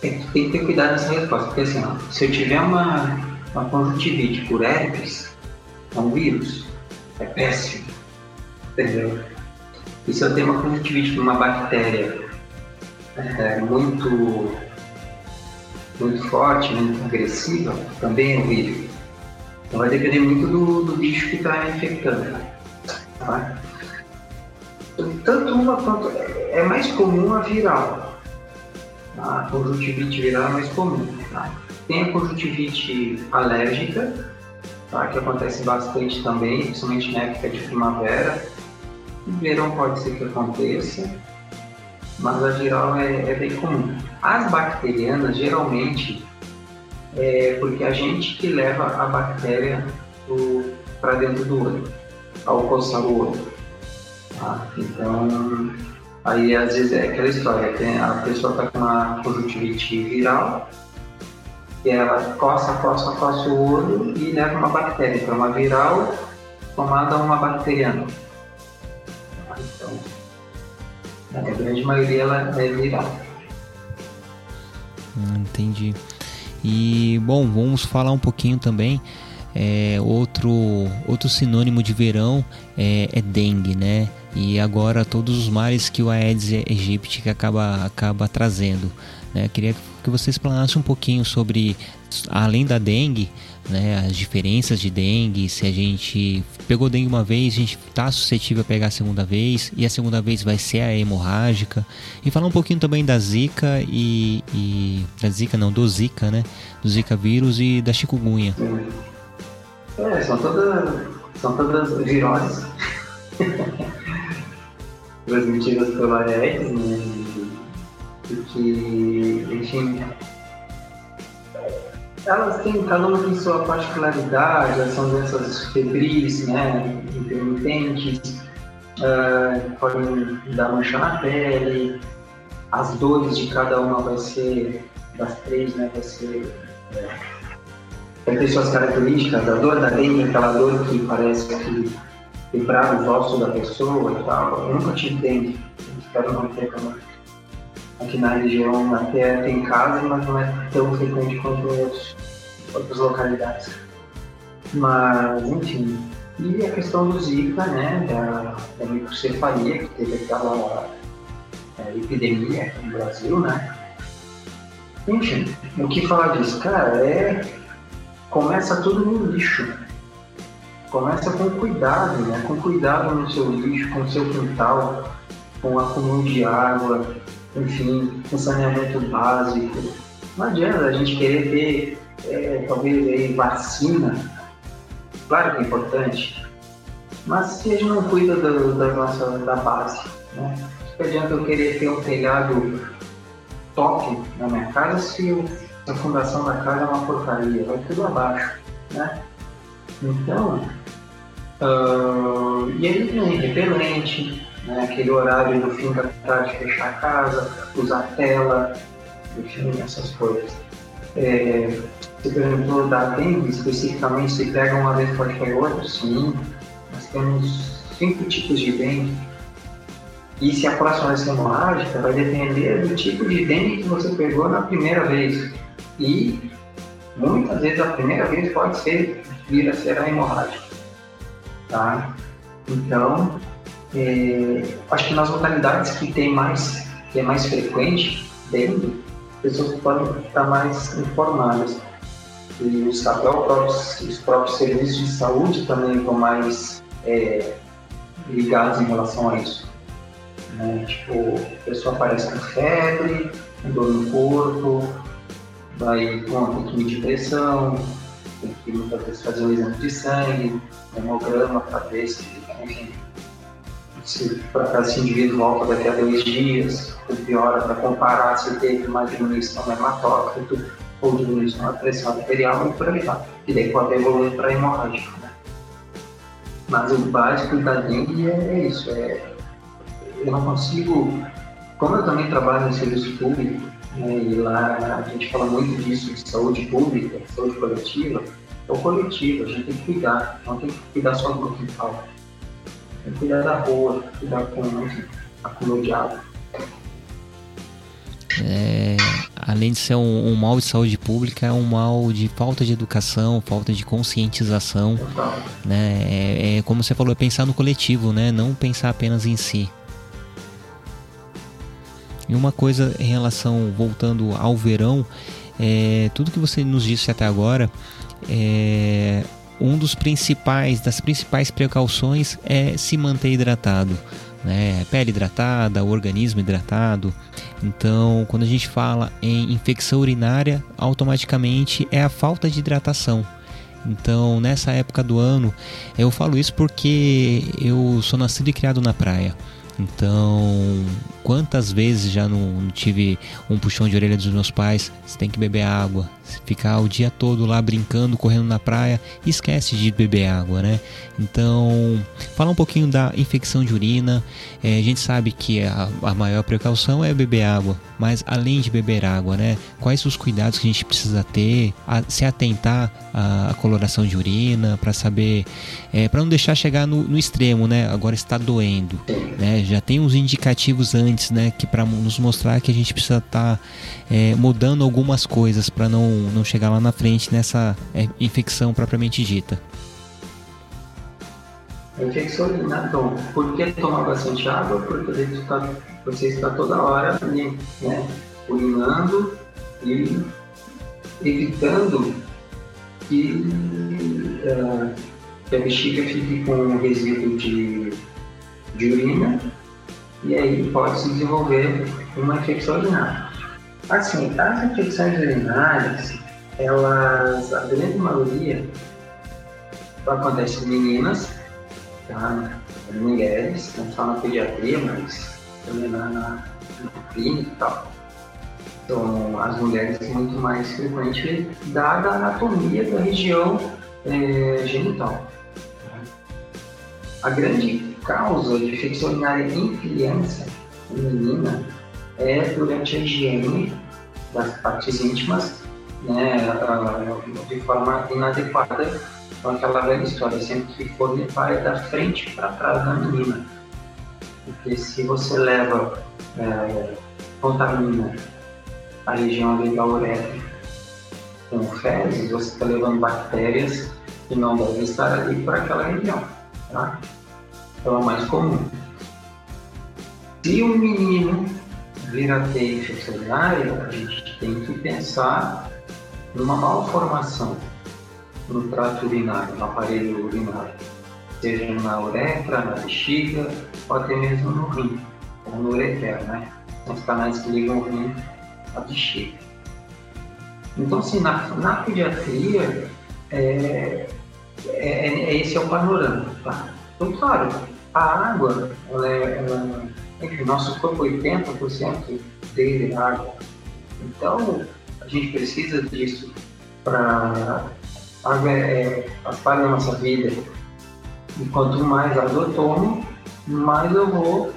tem, que ter cuidado nessa resposta, porque assim, se eu tiver uma, uma conjuntivite por herpes, é um vírus, é péssimo, entendeu? E se eu tenho uma conjuntivite por uma bactéria é, muito muito forte, muito agressiva, também é um vírus. Então vai depender muito do, do bicho que está infectando. Tanto uma quanto. É mais comum a viral. Tá? A conjuntivite viral é mais comum. Tá? Tem a conjuntivite alérgica, tá? que acontece bastante também, principalmente na época de primavera. No verão pode ser que aconteça, mas a viral é, é bem comum. As bacterianas, geralmente, é porque a gente que leva a bactéria para dentro do olho, ao coçar o olho. Tá? Então, aí às vezes é aquela história, tem, a pessoa está com uma conjuntivite viral, e ela coça, coça, coça o olho e leva uma bactéria. Então, uma viral tomada uma bacteriana. Então, a grande maioria ela é viral. Hum, entendi. E bom, vamos falar um pouquinho também. É, outro, outro sinônimo de verão é, é, dengue, né? E agora todos os males que o Aedes aegypti acaba, acaba trazendo. Né? Queria que você explanasse um pouquinho sobre, além da dengue, né, as diferenças de dengue, se a gente pegou dengue uma vez, a gente está suscetível a pegar a segunda vez, e a segunda vez vai ser a hemorrágica. E falar um pouquinho também da zika e, e da zika não, do zika, né, do zika vírus e da chikungunya. É, são todas, são todas viroses transmitidas pelo Aedes, né, que, enfim, elas têm, cada uma tem sua particularidade, elas são doenças febris, né, intermitentes, uh, podem dar mancha na pele, as dores de cada uma vai ser, das três, né, vai ser, é, vai ter suas características, a dor da dengue, aquela dor que parece que quebrar os ossos da pessoa e tal, eu nunca tive dengue, espero não ter também aqui na região até tem casa, mas não é tão frequente quanto outros, outras localidades. Mas, enfim. E a questão do Zika, né, da, da microcefalia, que teve aquela é, epidemia aqui no Brasil, né. Enfim, o que falar disso? Cara, é... Começa tudo no lixo. Começa com cuidado, né? Com cuidado no seu lixo, com o seu quintal, com o acúmulo de água, enfim, um saneamento básico. Não adianta a gente querer ter, é, talvez, aí, vacina. Claro que é importante, mas se a gente não cuida da nossa da base, né? Não adianta eu querer ter um telhado top na minha casa se a fundação da casa é uma porcaria, vai tudo abaixo, né? Então, uh, e aí vem repelente, né? aquele horário no fim da tarde fechar a casa, usar tela, enfim, essas coisas. É, você perguntou da dengue, especificamente, se pega uma vez pode pegar outra? Sim, nós temos cinco tipos de dengue. E se a próxima vai ser hemorrágica, vai depender do tipo de dengue que você pegou na primeira vez. E muitas vezes a primeira vez pode ser vir a ser a hemorrágica. Tá? Então, é, acho que nas localidades que tem mais, que é mais frequente, dengue, pessoas podem estar mais informadas. E os, próprios, os próprios serviços de saúde também estão mais é, ligados em relação a isso. Né? Tipo, a pessoa aparece com febre, dor no corpo, vai bom, tem que medir pressão, tem que muitas vezes fazer um exame de sangue, hemograma para ver se, enfim, se esse indivíduo volta daqui a dois dias, ou piora, para comparar se teve uma diminuição no hematócrito ou diminuição na pressão arterial e por aí vai. E daí pode evoluir para hemorrágico. Né? Mas o básico da dengue é, é isso, é, eu não consigo, como eu também trabalho no serviço público, né, e lá a gente fala muito disso, de saúde pública, saúde coletiva, é o coletivo, a gente tem que cuidar, não tem que cuidar só do quintal. Tem que cuidar da rua, cuidar com acúmulo de água. É, além de ser um, um, mal de saúde pública, é um mal de falta de educação, falta de conscientização. Né? É, é, como você falou, é pensar no coletivo, né? não pensar apenas em si. E uma coisa em relação, voltando ao verão, é, tudo que você nos disse até agora, é, um dos principais, das principais precauções é se manter hidratado. Né? Pele hidratada, organismo hidratado. Então, quando a gente fala em infecção urinária, automaticamente é a falta de hidratação. Então, nessa época do ano, eu falo isso porque eu sou nascido e criado na praia. Então, quantas vezes já não, tive um puxão de orelha dos meus pais? Você tem que beber água. Ficar o dia todo lá brincando, correndo na praia, esquece de beber água, né? Então, falar um pouquinho da infecção de urina. É, a gente sabe que a, a, maior precaução é beber água, mas além de beber água, né? Quais os cuidados que a gente precisa ter? A, se atentar à, coloração de urina, para saber, é, para não deixar chegar no, no extremo, né? Agora está doendo, né? Já tem uns indicativos antes, né? Que para nos mostrar que a gente precisa estar tá, é, mudando algumas coisas para não, não chegar lá na frente nessa é, infecção propriamente dita. A infecção urinária, então, por que tomar bastante água? Porque você está, você está toda hora ali, né, urinando e evitando que, uh, que a bexiga fique com resíduo de, de urina e aí pode se desenvolver uma infecção urinária. Assim, as infecções urinárias, elas, a grande maioria, acontece em meninas, tá? mulheres, não só na pediatria, mas também na, na, clínica e tal. Então, as mulheres são muito mais frequente dada a anatomia da região é, genital. A grande causa de infecção urinária em criança, em menina, é durante a higiene das partes íntimas, né, de forma inadequada com aquela velha história, sempre que for limpar é da frente para trás da menina. Porque se você leva, é, contamina a região ali da uretra com fezes, você está levando bactérias que não devem estar ali para aquela região. Tá? Então é mais comum. Se o menino vir a ter infecção urinária, a gente tem que pensar numa malformação no trato urinário, no aparelho urinário, seja na uretra, na bexiga ou até mesmo no rim, ou no ureter, né? São os canais que ligam o rim à bexiga. Então, assim, na, na pediatria, é, é, é, esse é o panorama, tá? Então, claro, a água, ela é, ela, enfim, nosso corpo 80% dele é água. Então, a gente precisa disso para a água é, faz parte da nossa vida. E quanto mais água eu tomo, mais eu vou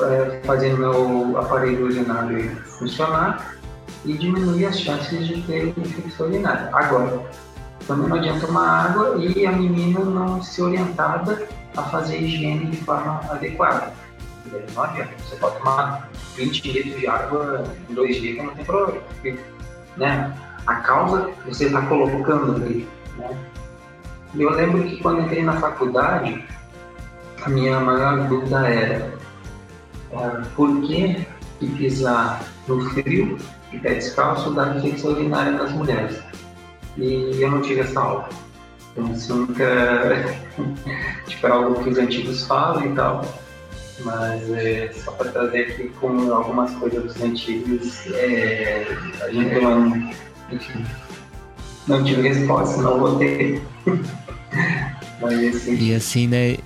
é, fazer meu aparelho urinário funcionar e diminuir as chances de ter infecção urinária. Agora, também não adianta tomar água e a menina não ser orientada a fazer higiene de forma adequada. Não adianta, você pode tomar 20 litros de água em dois dias, não tem problema. Né? A causa você está colocando ali. Né? Eu lembro que quando entrei na faculdade, a minha maior dúvida era é, por que, que pisar no frio e pé descalço dá infecção urinária nas mulheres? E eu não tive essa aula. Então, isso nunca. tipo, é algo que os antigos falam e tal. Mas é, só para trazer aqui com algumas coisas dos antigos, é, a gente não, enfim, não tive resposta, não vou ter. Assim. E assim, né?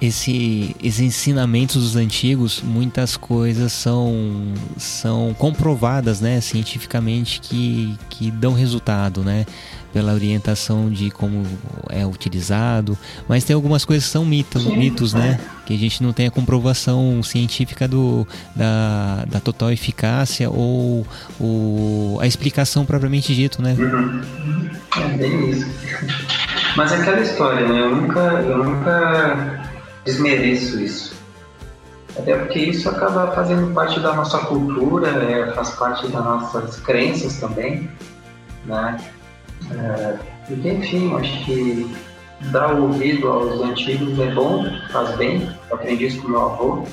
esse, esses ensinamentos dos antigos, muitas coisas são, são comprovadas, né, cientificamente que, que dão resultado, né? Pela orientação de como é utilizado, mas tem algumas coisas que são mitos, mitos né? Que a gente não tem a comprovação científica do, da, da total eficácia ou, ou a explicação propriamente dito, né? Uhum. É bem isso. Mas é aquela história, né? Eu nunca, eu nunca desmereço isso. Até porque isso acaba fazendo parte da nossa cultura, é, faz parte das nossas crenças também, né? É, enfim, acho que dar ouvido aos antigos é bom, faz bem. Eu aprendi isso com meu avô.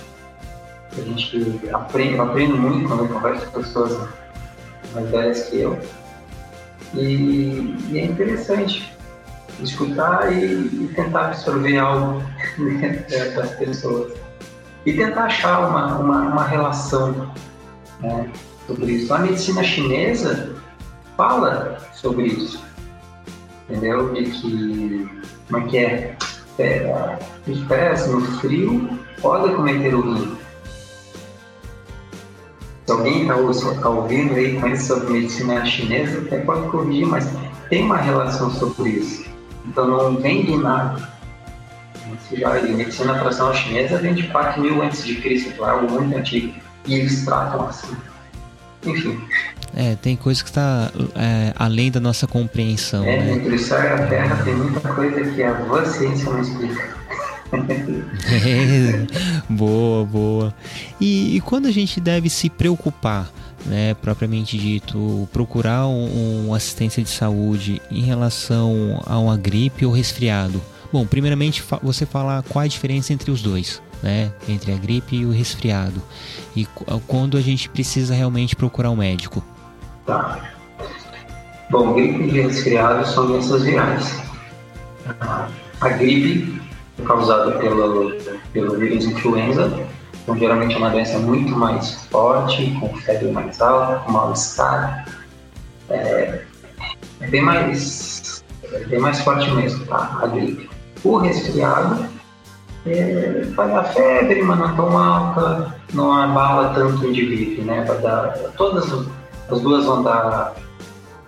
A gente aprende, eu aprendo muito quando eu converso com pessoas mais velhas que eu. E, e é interessante escutar e, e tentar absorver algo das pessoas. E tentar achar uma, uma, uma relação né, sobre isso. A medicina chinesa fala sobre isso. Entendeu? De que, como é que é? é pés no frio podem cometer o rim. Se alguém está tá ouvindo aí, conhece sobre medicina chinesa, até pode corrigir, mas tem uma relação sobre isso. Então não vem do nada. Já, a medicina tradicional chinesa vem de 4 mil antes de Cristo, é algo muito antigo. E eles tratam assim. Enfim. É, tem coisa que está é, além da nossa compreensão. É, né? entre o céu e a terra tem muita coisa que a boa ciência não explica. é, boa, boa. E, e, quando a gente deve se preocupar, né, propriamente dito, procurar um, um assistência de saúde em relação a uma gripe ou resfriado? Bom, primeiramente você falar qual a diferença entre os dois né, entre a gripe e o resfriado, e quando a gente precisa realmente procurar um médico. Tá. Bom, gripe e resfriado são doenças virais. A gripe é causada pelo, pelo vírus influenza, então geralmente é uma doença muito mais forte, com febre mais alta, com mal-estar. É, é, bem mais é bem mais forte mesmo, tá? A gripe. O resfriado é, vai dar febre, mas não tão alta, não abala tanto o indivíduo, né? Vai dar, todas as duas vão dar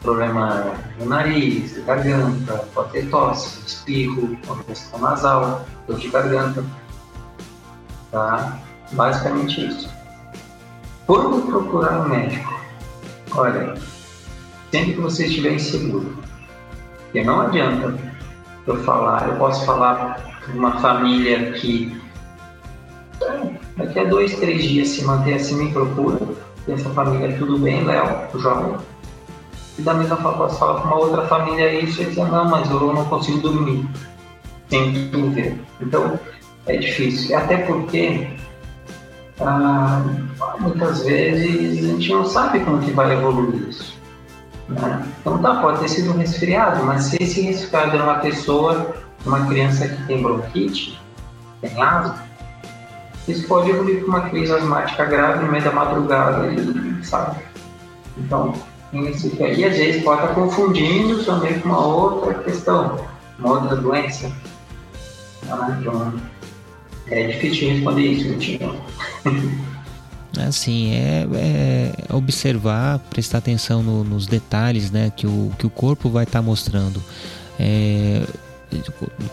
problema no nariz, garganta, pode ter tosse, espirro, congestão nasal, dor de garganta, tá? Basicamente isso. Quando procurar um médico, olha, sempre que você estiver inseguro, porque não adianta eu falar, eu posso falar uma família que daqui a dois, três dias se mantém assim, me procura, essa família tudo bem, Léo, João. E da mesma forma falar com uma outra família isso e dizer, não, mas eu não consigo dormir sem ver. Então é difícil. Até porque ah, muitas vezes a gente não sabe como que vai evoluir isso. Né? Então tá, pode ter sido um resfriado, mas se esse resfriado é uma pessoa uma criança que tem bronquite, tem asma, isso pode evoluir para uma crise asmática grave no meio da madrugada, sabe? Então, isso que aí às vezes pode estar confundindo também com uma outra questão, uma outra doença. Ah, então, é difícil responder isso, Vitinho. Assim, é, é, observar, prestar atenção no, nos detalhes né, que, o, que o corpo vai estar tá mostrando. É,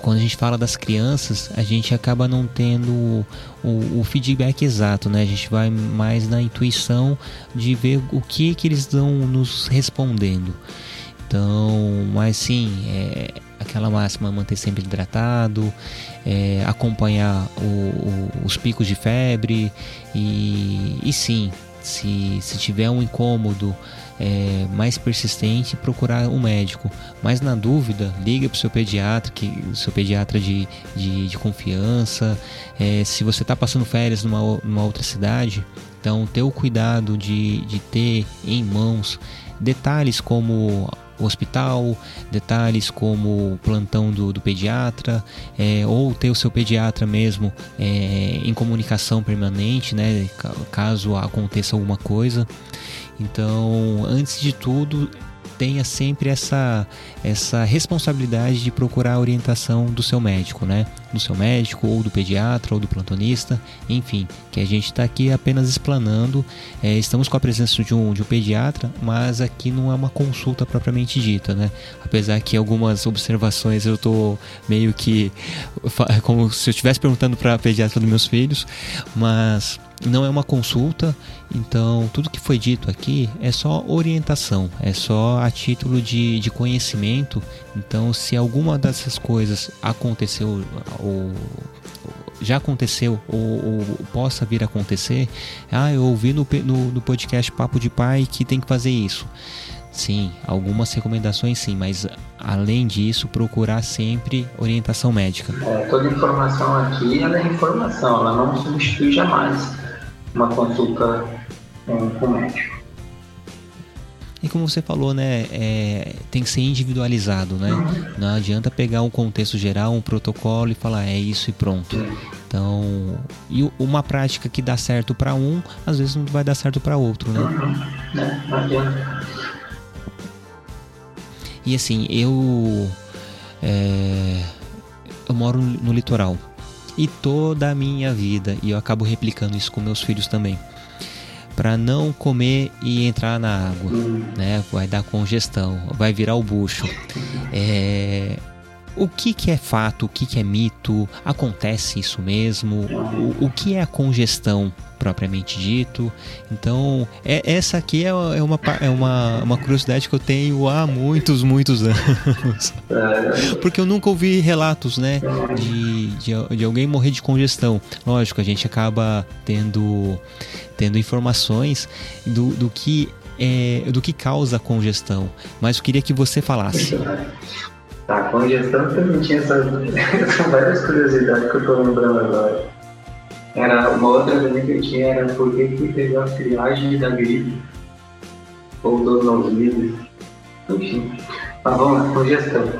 quando a gente fala das crianças, a gente acaba não tendo o, o, o, feedback exato, né? A gente vai mais na intuição de ver o que que eles estão nos respondendo. Então, mas sim, é, aquela máxima manter sempre hidratado, é, acompanhar o, os picos de febre e, e sim, se, se tiver um incômodo é, mais persistente, procurar um médico. Mas na dúvida, liga para o seu pediatra, que, seu pediatra de, de, de confiança. É, se você está passando férias numa, numa outra cidade, então ter o cuidado de, de ter em mãos detalhes como hospital, detalhes como plantão do, do pediatra, é, ou ter o seu pediatra mesmo é, em comunicação permanente, né, caso aconteça alguma coisa. Então, antes de tudo, tenha sempre essa, essa responsabilidade de procurar a orientação do seu médico, né? Do seu médico, ou do pediatra, ou do plantonista, enfim, que a gente está aqui apenas explanando. É, estamos com a presença de um, de um pediatra, mas aqui não é uma consulta propriamente dita, né? Apesar que algumas observações eu tô meio que como se eu estivesse perguntando para pediatra dos meus filhos, mas não é uma consulta, então tudo que foi dito aqui é só orientação, é só a título de, de conhecimento. Então, se alguma dessas coisas aconteceu ou já aconteceu ou, ou, possa vir a acontecer, ah, eu ouvi no, no, no podcast Papo de Pai que tem que fazer isso. Sim, algumas recomendações sim, mas além disso, procurar sempre orientação médica. É, toda informação aqui é informação, ela não substitui jamais uma consulta um, com o médico. E como você falou, né, é, tem que ser individualizado, né? Não adianta pegar um contexto geral, um protocolo e falar é isso e pronto. Então, e uma prática que dá certo para um, às vezes não vai dar certo para outro, né? E assim, eu é, eu moro no litoral e toda a minha vida e eu acabo replicando isso com meus filhos também para não comer e entrar na água, né? Vai dar congestão, vai virar o bucho. É, o que, que é fato, o que, que é mito? Acontece isso mesmo? O, o que é a congestão propriamente dito? Então, é, essa aqui é, é, uma, é uma, uma curiosidade que eu tenho há muitos, muitos anos. Porque eu nunca ouvi relatos, né, de, de, de alguém morrer de congestão. Lógico, a gente acaba tendo, tendo informações do, do que é, do que causa a congestão, mas eu queria que você falasse. Tá, congestão também tinha essas, essas várias curiosidades que eu tô lembrando agora. Era uma outra também que eu tinha era por que que teve a triagem da gripe ou dos ouvidos. Enfim. Mas vamos lá, congestão.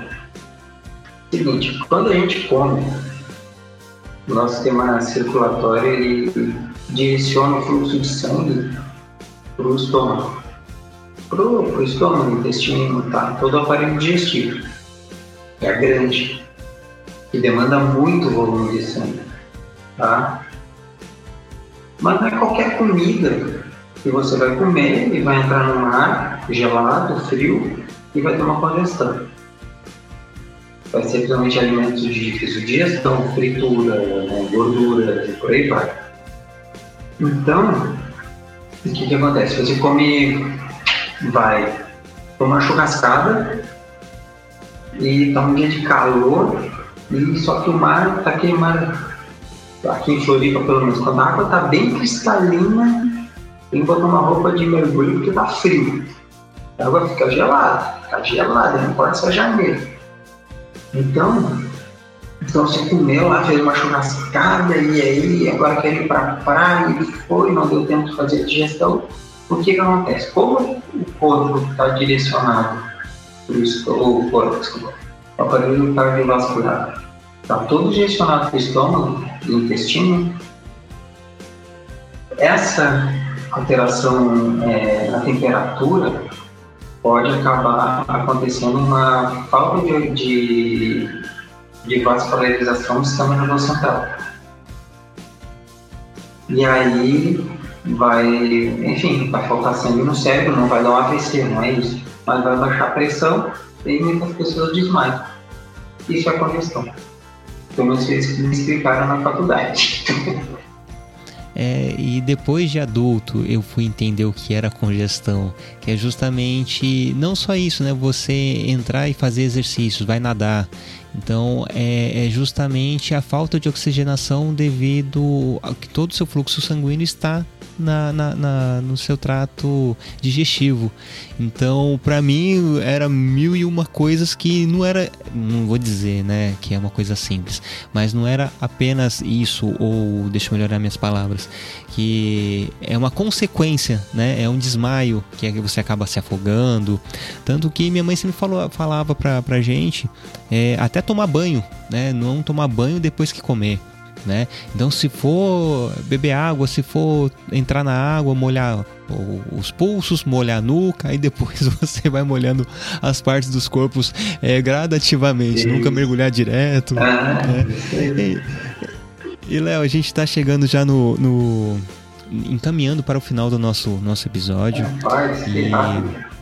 Seguinte, quando a gente come, nosso sistema circulatório ele direciona o fluxo de sangue para o estômago. Para o estômago, intestino, tá? todo o aparelho digestivo é grande, que demanda muito volume de sangue, tá? Mas não é qualquer comida que você vai comer e vai entrar no mar gelado, frio e vai ter uma congestão. Vai ser principalmente alimentos de difícil digestão, fritura, né, gordura e por aí vai. Então, o que, que acontece? Você come, vai tomar churrascada, e tá um dia de calor, e só que o mar tá aquele mar, aqui em Floripa pelo menos, quando a água tá bem cristalina, tem que botar uma roupa de mergulho porque tá frio. A água fica gelada, fica gelada, não pode ser janeiro. Então, então você comeu lá, fez uma churrascada e aí agora quer ir pra praia e foi, não deu tempo de fazer a digestão. O que que acontece? Como o corpo está direcionado o corpo, desculpa, o aparelho cardiovascular está todo direcionado para o estômago e intestino, essa alteração é, na temperatura pode acabar acontecendo uma falta de, de, de vascularização do sistema nervoso central. E aí vai, enfim, vai faltar sangue no cérebro, não vai dar um AVC, não é isso mas vai baixar a pressão e muitas pessoas desmaiam. Isso é congestão. Pelo menos eles me explicaram na faculdade. É, e depois de adulto eu fui entender o que era congestão, que é justamente não só isso, né? Você entrar e fazer exercícios, vai nadar. Então é, é justamente a falta de oxigenação devido a que todo o seu fluxo sanguíneo está na, na, na, no seu trato digestivo. Então, para mim, era mil e uma coisas que não era, não vou dizer, né, que é uma coisa simples, mas não era apenas isso, ou deixa eu melhorar minhas palavras, que é uma consequência, né, é um desmaio, que é que você acaba se afogando. Tanto que minha mãe sempre falou, falava pra, pra gente é, até tomar banho, né, não tomar banho depois que comer né? Então, se for beber água, se for entrar na água, molhar os pulsos, molhar a nuca, aí depois você vai molhando as partes dos corpos é, gradativamente, nunca mergulhar direto. Ah, né? E, e Léo, a gente está chegando já no, no, encaminhando para o final do nosso nosso episódio. e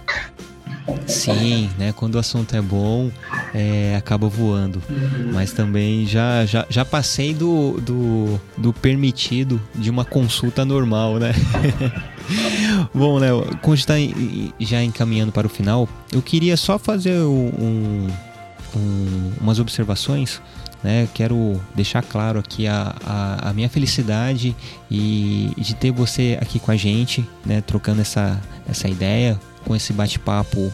Sim, né? Quando o assunto é bom, é, acaba voando. Mas também já, já, já passei do, do, do permitido de uma consulta normal, né? bom, Léo, quando está já encaminhando para o final, eu queria só fazer um, um, umas observações né? Quero deixar claro aqui a, a, a, minha felicidade e de ter você aqui com a gente, né? Trocando essa, essa ideia, com esse bate-papo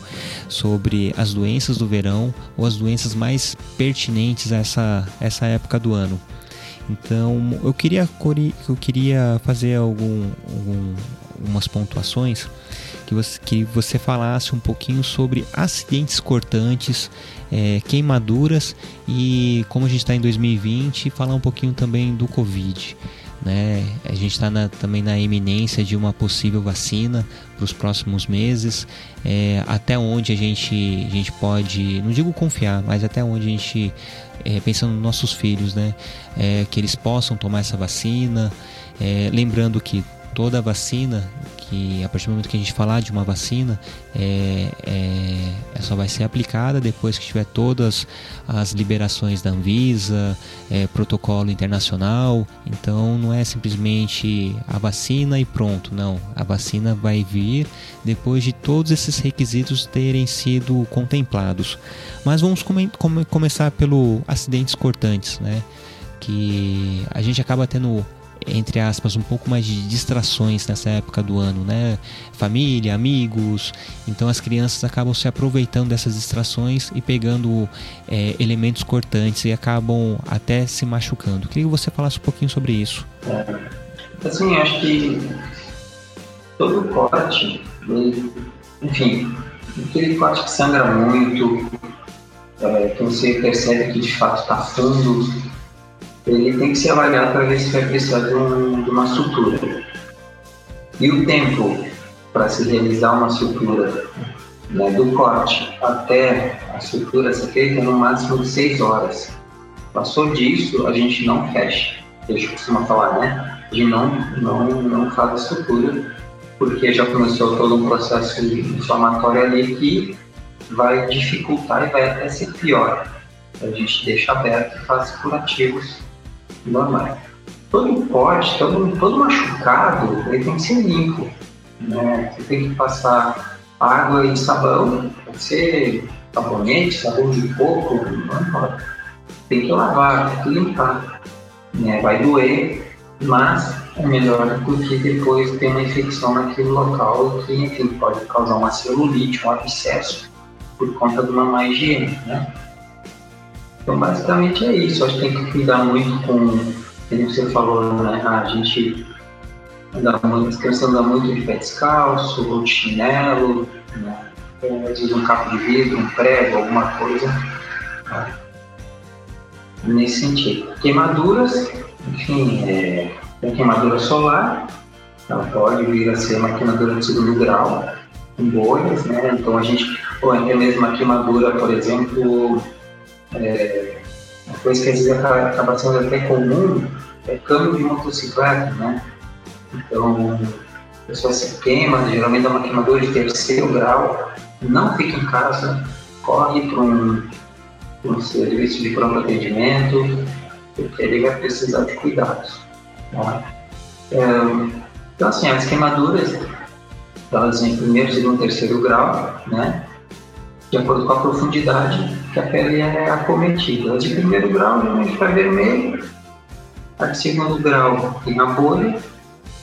sobre as doenças do verão ou as doenças mais pertinentes a essa, essa época do ano. Então, eu queria, eu queria fazer algum, algum, algumas pontuações que você, que você falasse um pouquinho sobre acidentes cortantes, é, queimaduras e como a gente está em 2020, falar um pouquinho também do Covid. Né? A gente está também na iminência de uma possível vacina para os próximos meses. É, até onde a gente, a gente pode, não digo confiar, mas até onde a gente, é, pensando nos nossos filhos, né? É, que eles possam tomar essa vacina. É, lembrando que toda vacina que a partir do momento que a gente falar de uma vacina, é, é, é só vai ser aplicada depois que tiver todas as liberações da Anvisa, é, protocolo internacional. Então não é simplesmente a vacina e pronto, não. A vacina vai vir depois de todos esses requisitos terem sido contemplados. Mas vamos come come começar pelo acidentes cortantes, né? Que a gente acaba tendo entre aspas, um pouco mais de distrações nessa época do ano, né? Família, amigos. Então as crianças acabam se aproveitando dessas distrações e pegando é, elementos cortantes e acabam até se machucando. Queria que você falasse um pouquinho sobre isso. É, assim, acho que todo corte, enfim, aquele corte que sangra muito, é, que você percebe que de fato está fundo, ele tem que ser avaliado para ver se vai precisar de, um, de uma sutura. E o tempo para se realizar uma sutura né, do corte até a sutura ser feita é no máximo de 6 horas. Passou disso, a gente não fecha. A gente costuma falar, né? Gente não, não, não faz a sutura, porque já começou todo um processo inflamatório ali que vai dificultar e vai até ser pior. A gente deixa aberto e faz curativos normais. Todo corte, todo, todo machucado, ele tem que ser limpo. Né? Você tem que passar água e sabão, pode ser sabonete, sabão de coco, não importa. Tem que lavar, tem que limpar. Né? Vai doer, mas é melhor do que depois ter uma infecção naquele local que, enfim, pode causar uma celulite, um abscesso por conta de uma má higiene, né? Então, basicamente é isso. Acho que tem que cuidar muito com, como você falou, né? A gente anda muito, as crianças andam muito de pé descalço, ou de chinelo, né? às vezes um capo de vidro, um prego, alguma coisa. Né? Nesse sentido. Queimaduras, enfim, é, tem queimadura solar, ela pode vir a ser uma queimadura de segundo grau, com bolhas, né? Então a gente, ou até mesmo uma queimadura, por exemplo, é, uma coisa que às vezes acaba sendo até comum é câmbio de motocicleta, né? Então, a pessoa se queima, geralmente é uma queimadura de terceiro grau, não fica em casa, corre para um, um serviço de pronto atendimento, porque ele vai precisar de cuidados. Tá? É, então, assim, as queimaduras, elas em primeiro, segundo, terceiro grau, né? De acordo com a profundidade que a pele é acometida. A de primeiro grau geralmente está vermelho, a de segundo grau tem a bolha,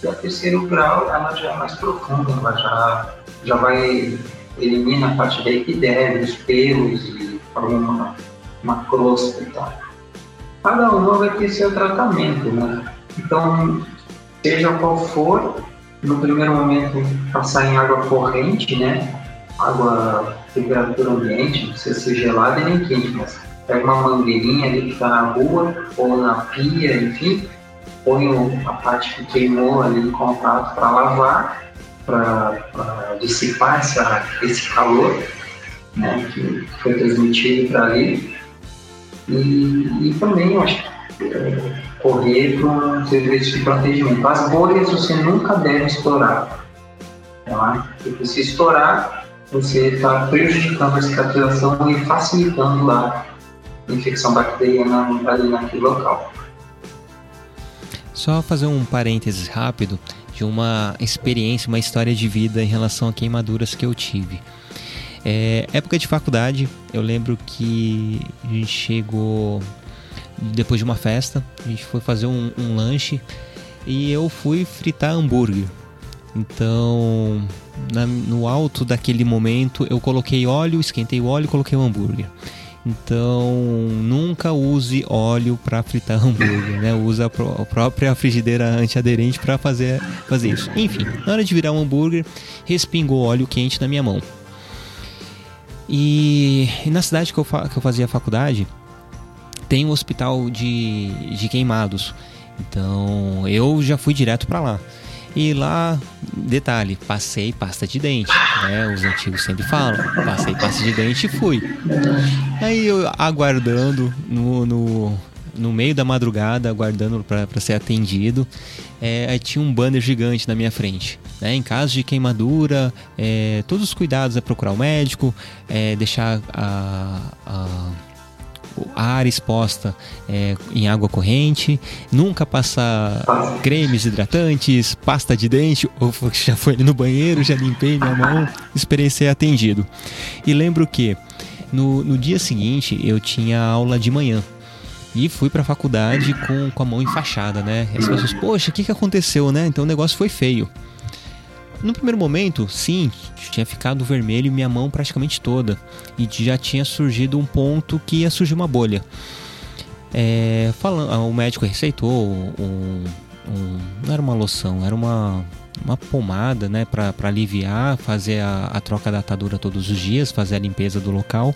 e a terceiro grau ela já é mais profunda, ela já, já vai elimina a parte da epiderme, os pelos e forma uma, uma crosta e tal. Cada uma vai ter seu tratamento, né? Então, seja qual for, no primeiro momento passar em água corrente, né? Água temperatura ambiente, não precisa ser gelada nem quente, mas pega uma mangueirinha ali que está na rua ou na pia, enfim, põe a parte que queimou ali em contato para lavar para dissipar essa, esse calor né, que foi transmitido para ali. E, e também, eu acho é, correr para um serviço de protegimento. As bolhas você nunca deve estourar. Tá? Porque se estourar, você está prejudicando a cicatrização e facilitando a infecção bacteriana ali naquele local. Só fazer um parênteses rápido de uma experiência, uma história de vida em relação a queimaduras que eu tive. É, época de faculdade, eu lembro que a gente chegou depois de uma festa, a gente foi fazer um, um lanche e eu fui fritar hambúrguer. Então, na, no alto daquele momento, eu coloquei óleo, esquentei o óleo e coloquei o hambúrguer. Então, nunca use óleo para fritar hambúrguer, né? Usa a própria frigideira antiaderente para fazer, fazer isso. Enfim, na hora de virar um hambúrguer, respingou óleo quente na minha mão. E, e na cidade que eu, que eu fazia faculdade, tem um hospital de, de queimados. Então, eu já fui direto para lá. E lá, detalhe, passei pasta de dente, né? Os antigos sempre falam, passei pasta de dente e fui. Aí eu aguardando no, no, no meio da madrugada, aguardando para ser atendido, é, aí tinha um banner gigante na minha frente. Né? Em caso de queimadura, é, todos os cuidados é procurar o médico, é, deixar a, a a área exposta é, em água corrente, nunca passar cremes hidratantes, pasta de dente, ou já foi no banheiro, já limpei minha mão, esperei ser atendido. E lembro que no, no dia seguinte eu tinha aula de manhã. E fui para a faculdade com, com a mão enfaixada, né? As pessoas, poxa, o que, que aconteceu, né? Então o negócio foi feio. No primeiro momento, sim, tinha ficado vermelho minha mão praticamente toda. E já tinha surgido um ponto que ia surgir uma bolha. É, falando, o médico receitou um, um, não era uma loção, era uma, uma pomada, né, para aliviar, fazer a, a, troca da atadura todos os dias, fazer a limpeza do local.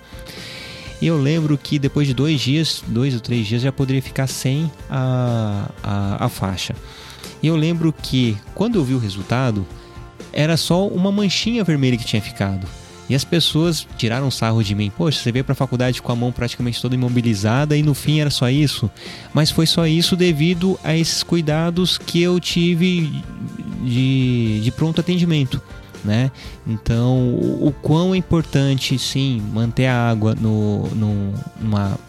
E eu lembro que depois de dois dias, dois ou três dias, já poderia ficar sem a, a, a faixa. E eu lembro que quando eu vi o resultado, era só uma manchinha vermelha que tinha ficado. E as pessoas tiraram sarro de mim. Poxa, você veio para a faculdade com a mão praticamente toda imobilizada e no fim era só isso. Mas foi só isso devido a esses cuidados que eu tive de, de pronto atendimento né? Então, o, o quão é importante, sim, manter a água no, no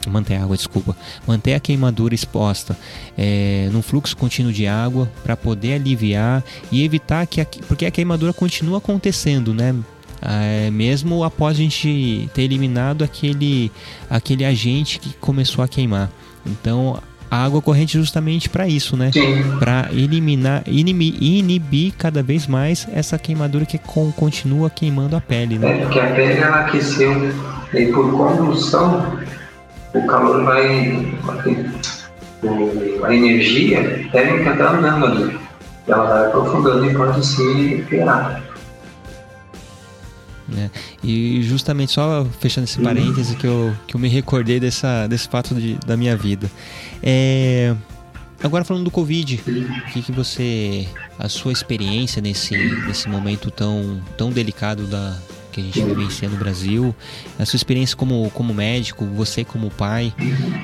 manter a água, desculpa, manter a queimadura exposta é, no fluxo contínuo de água para poder aliviar e evitar que a, porque a queimadura continua acontecendo, né? É, mesmo após a gente ter eliminado aquele, aquele agente que começou a queimar. Então a água corrente justamente para isso, né? Para eliminar, inibir, inibir cada vez mais essa queimadura que com, continua queimando a pele, né? É, porque a pele ela aqueceu e por condução o calor vai. A energia térmica está andando ali. Ela vai aprofundando e pode se piorar. Né? E justamente só fechando esse parêntese que eu, que eu me recordei dessa, desse fato de, da minha vida. É, agora falando do Covid, o que, que você. a sua experiência nesse, nesse momento tão, tão delicado da, que a gente vivencia no Brasil, a sua experiência como, como médico, você como pai,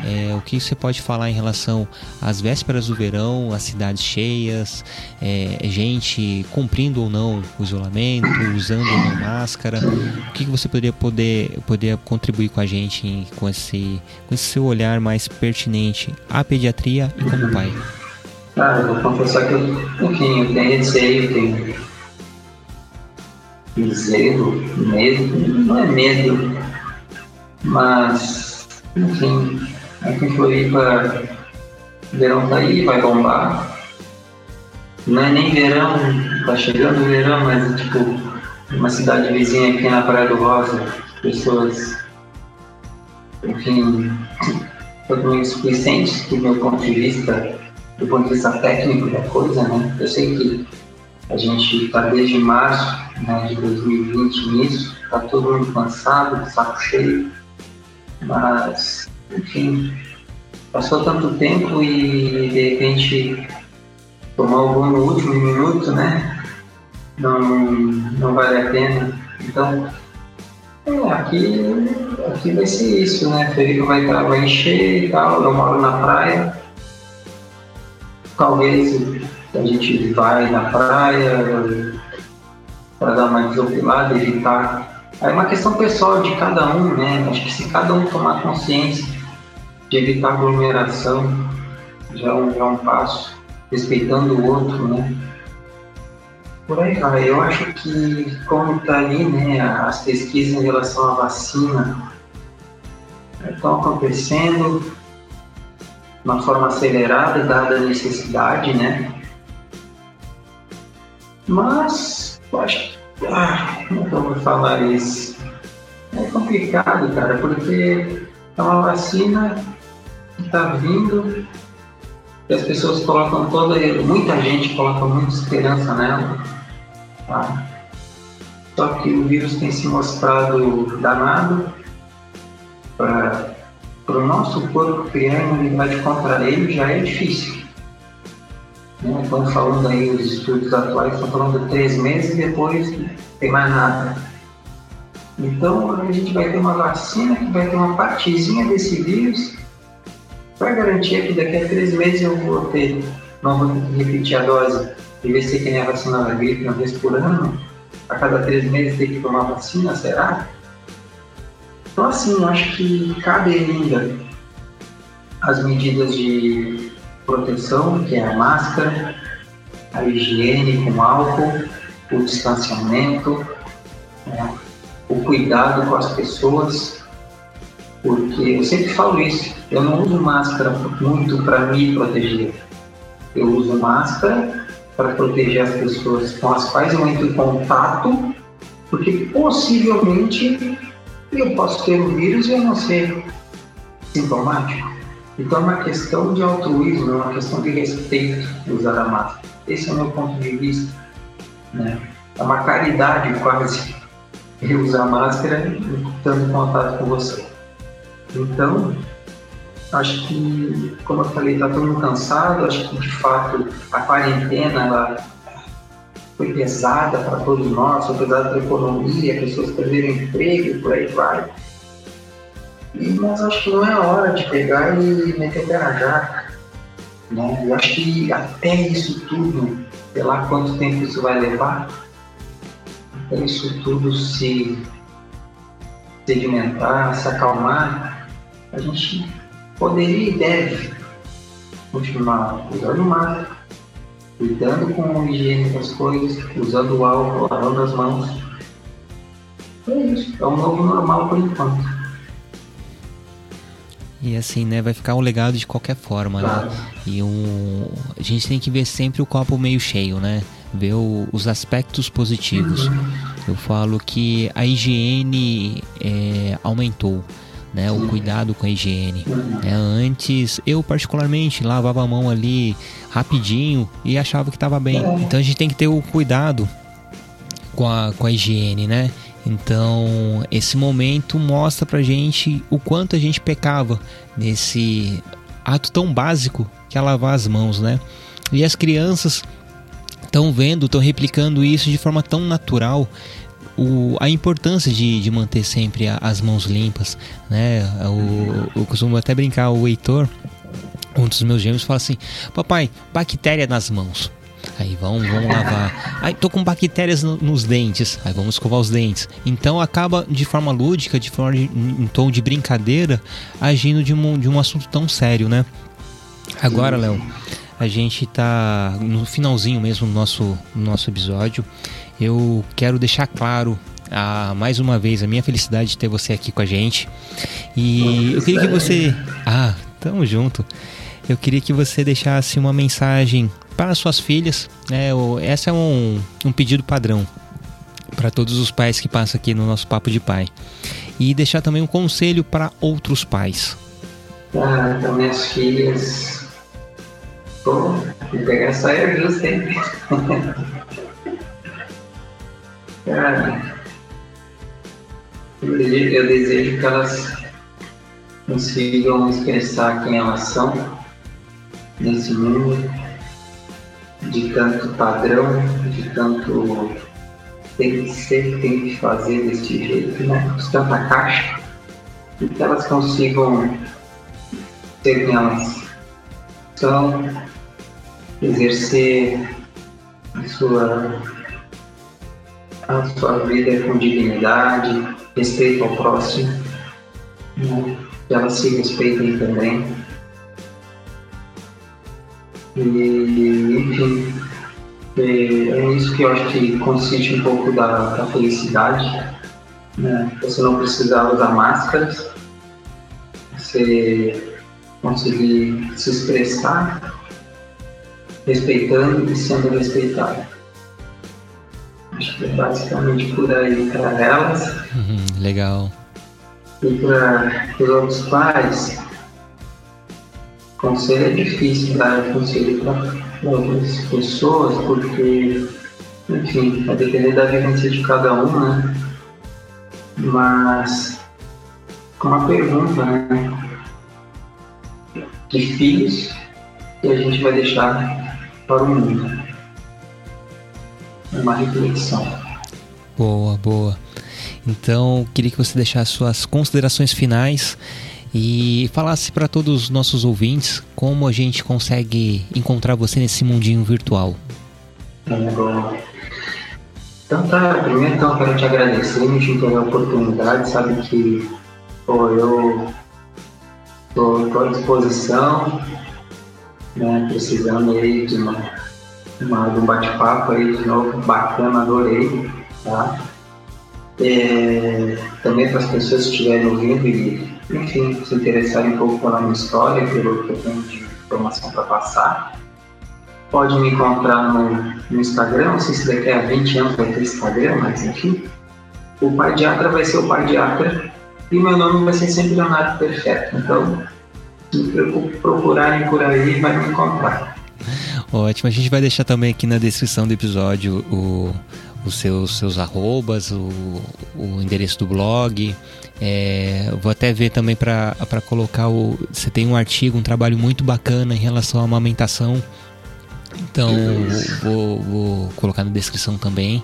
é, o que você pode falar em relação às vésperas do verão, as cidades cheias, é, gente cumprindo ou não o isolamento, usando ou não máscara, o que você poderia poder, poder contribuir com a gente em, com, esse, com esse seu olhar mais pertinente à pediatria e como pai? Ah, eu vou confessar que eu, enfim, eu tenho receio, tenho zelo, medo, não é medo, mas, enfim, aqui em Floripa, verão tá aí, vai bombar. Não é nem verão, tá chegando o verão, mas tipo, uma cidade vizinha aqui na Praia do Rosa, pessoas, enfim, totalmente suficientes do meu ponto de vista, do ponto de vista técnico da coisa, né? Eu sei que a gente está desde março né, de 2020 nisso, está todo mundo cansado, saco cheio, mas, enfim, passou tanto tempo e de repente tomou algum no último minuto, né? não, não vale a pena. Então, é, aqui, aqui vai ser isso, né? Felipe vai, vai encher e tal, eu moro na praia. Talvez a gente vai na praia para dar uma desopilada, evitar. É uma questão pessoal de cada um, né? Acho que se cada um tomar consciência de evitar aglomeração, já é um, já é um passo, respeitando o outro, né? Por aí vai. Eu acho que, como está ali, né, as pesquisas em relação à vacina estão acontecendo de uma forma acelerada, dada a necessidade, né? Mas, que. Ah, como eu vou falar isso? É complicado, cara, porque é uma vacina que está vindo e as pessoas colocam toda. Muita gente coloca muita esperança nela Tá? Só que o vírus tem se mostrado danado para o nosso corpo criar imunidade contra ele já é difícil. Estão falando aí, os estudos atuais estão falando de três meses e depois tem mais nada. Então a gente vai ter uma vacina que vai ter uma partezinha desse vírus para garantir que daqui a três meses eu vou ter, não vou repetir a dose em vez de ser que nem a gripe uma vez por ano, a cada três meses tem que tomar vacina, será? Então, assim, eu acho que cabe ainda as medidas de proteção, que é a máscara, a higiene com álcool, o distanciamento, né? o cuidado com as pessoas, porque eu sempre falo isso, eu não uso máscara muito para me proteger. Eu uso máscara para proteger as pessoas com as quais eu entro em contato, porque possivelmente eu posso ter o vírus e eu não ser sintomático. Então é uma questão de altruísmo, é uma questão de respeito usar a máscara. Esse é o meu ponto de vista. Né? É uma caridade quase usar máscara estando em contato com você. Então, Acho que, como eu falei, está todo mundo cansado. Acho que, de fato, a quarentena ela foi pesada para todos nós, foi pesada para a economia, pessoas perderam emprego e por aí vai. Mas acho que não é hora de pegar e meter pé na jaca. Né? Eu acho que até isso tudo, sei lá quanto tempo isso vai levar, até isso tudo se sedimentar, se acalmar, a gente poderia e deve continuar usando máscara, cuidando com a higiene das coisas, usando o álcool, lavando as mãos. É isso, é um novo normal por enquanto. E assim, né, vai ficar um legado de qualquer forma, né? E um, a gente tem que ver sempre o copo meio cheio, né? Ver o, os aspectos positivos. Eu falo que a higiene é, aumentou né? O cuidado com a higiene. Né? Antes, eu particularmente lavava a mão ali rapidinho e achava que estava bem. Então a gente tem que ter o cuidado com a, com a higiene, né? Então, esse momento mostra pra gente o quanto a gente pecava nesse ato tão básico que é lavar as mãos, né? E as crianças estão vendo, estão replicando isso de forma tão natural o, a importância de, de manter sempre a, as mãos limpas, né? O, eu costumo até brincar, o Heitor, um dos meus gêmeos, fala assim: Papai, bactéria nas mãos. Aí vamos, vamos lavar. Aí tô com bactérias no, nos dentes. Aí vamos escovar os dentes. Então acaba de forma lúdica, de forma de, em tom de brincadeira, agindo de um, de um assunto tão sério, né? Agora, Léo, a gente tá no finalzinho mesmo do nosso, do nosso episódio eu quero deixar claro a, mais uma vez a minha felicidade de ter você aqui com a gente. E eu queria que você. Ah, tamo junto. Eu queria que você deixasse uma mensagem para suas filhas. Né? Essa é um, um pedido padrão para todos os pais que passam aqui no nosso Papo de Pai. E deixar também um conselho para outros pais. Ah, então minhas filhas. Pô, pegar justa, hein? Cara, eu desejo, eu desejo que elas consigam expressar quem elas são nesse mundo de tanto padrão, de tanto tem que ser, tem que fazer desse jeito, né? Tanta caixa, e que elas consigam ser quem elas são, exercer a sua, a sua vida com dignidade, respeito ao próximo, né? que elas se respeitem também. E, enfim, é, é isso que eu acho que consiste um pouco da, da felicidade. Né? Você não precisar usar máscaras, você conseguir se expressar respeitando e sendo respeitado. Acho que é basicamente por aí para elas. Uhum, legal. E para os outros pais, conselho é difícil dar conselho para outras pessoas, porque, enfim, vai depender da vivência de cada um, né? Mas, uma pergunta, né? De filhos que a gente vai deixar para o mundo. É uma reflexão. Boa, boa. Então, queria que você deixasse suas considerações finais e falasse para todos os nossos ouvintes como a gente consegue encontrar você nesse mundinho virtual. Então tá, primeiro então quero te agradecer, me ter a oportunidade, sabe que pô, eu estou à disposição, né, precisando aí de, uma, uma de um bate-papo aí de novo, bacana, adorei, tá? É, também para as pessoas que estiverem ouvindo e, enfim, se interessarem um pouco pela minha história, pelo que eu tenho de informação para passar, pode me encontrar no, no Instagram, não sei se daqui a 20 anos vai ter Instagram, mas enfim, o Pardiatra vai ser o Pardiatra e meu nome vai ser sempre Leonardo Perfeito. Então, se procurarem por aí, vai me encontrar. Ótimo, a gente vai deixar também aqui na descrição do episódio os seus, seus arrobas, o, o endereço do blog. É, vou até ver também para colocar o. Você tem um artigo, um trabalho muito bacana em relação à amamentação. Então vou, vou colocar na descrição também.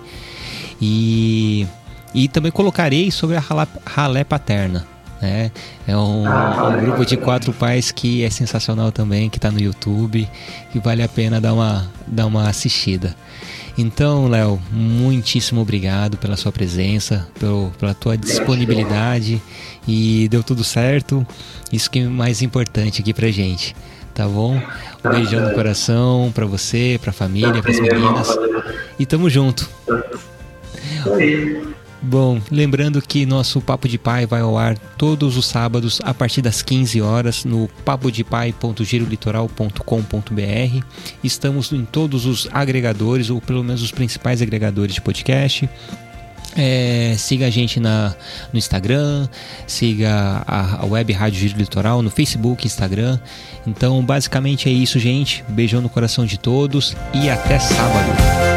E, e também colocarei sobre a ralé, ralé paterna. Né? É um, ah, um grupo de quatro pais que é sensacional também, que está no YouTube, que vale a pena dar uma, dar uma assistida. Então, Léo, muitíssimo obrigado pela sua presença, pelo, pela tua disponibilidade e deu tudo certo. Isso que é mais importante aqui pra gente, tá bom? Um beijão no coração pra você, pra família, pras meninas. E tamo junto. Bom, lembrando que nosso Papo de Pai vai ao ar todos os sábados a partir das 15 horas no papodepai.girolitoral.com.br. Estamos em todos os agregadores, ou pelo menos os principais agregadores de podcast. É, siga a gente na, no Instagram, siga a, a Web Rádio Giro Litoral no Facebook, Instagram. Então, basicamente é isso, gente. Beijão no coração de todos e até sábado.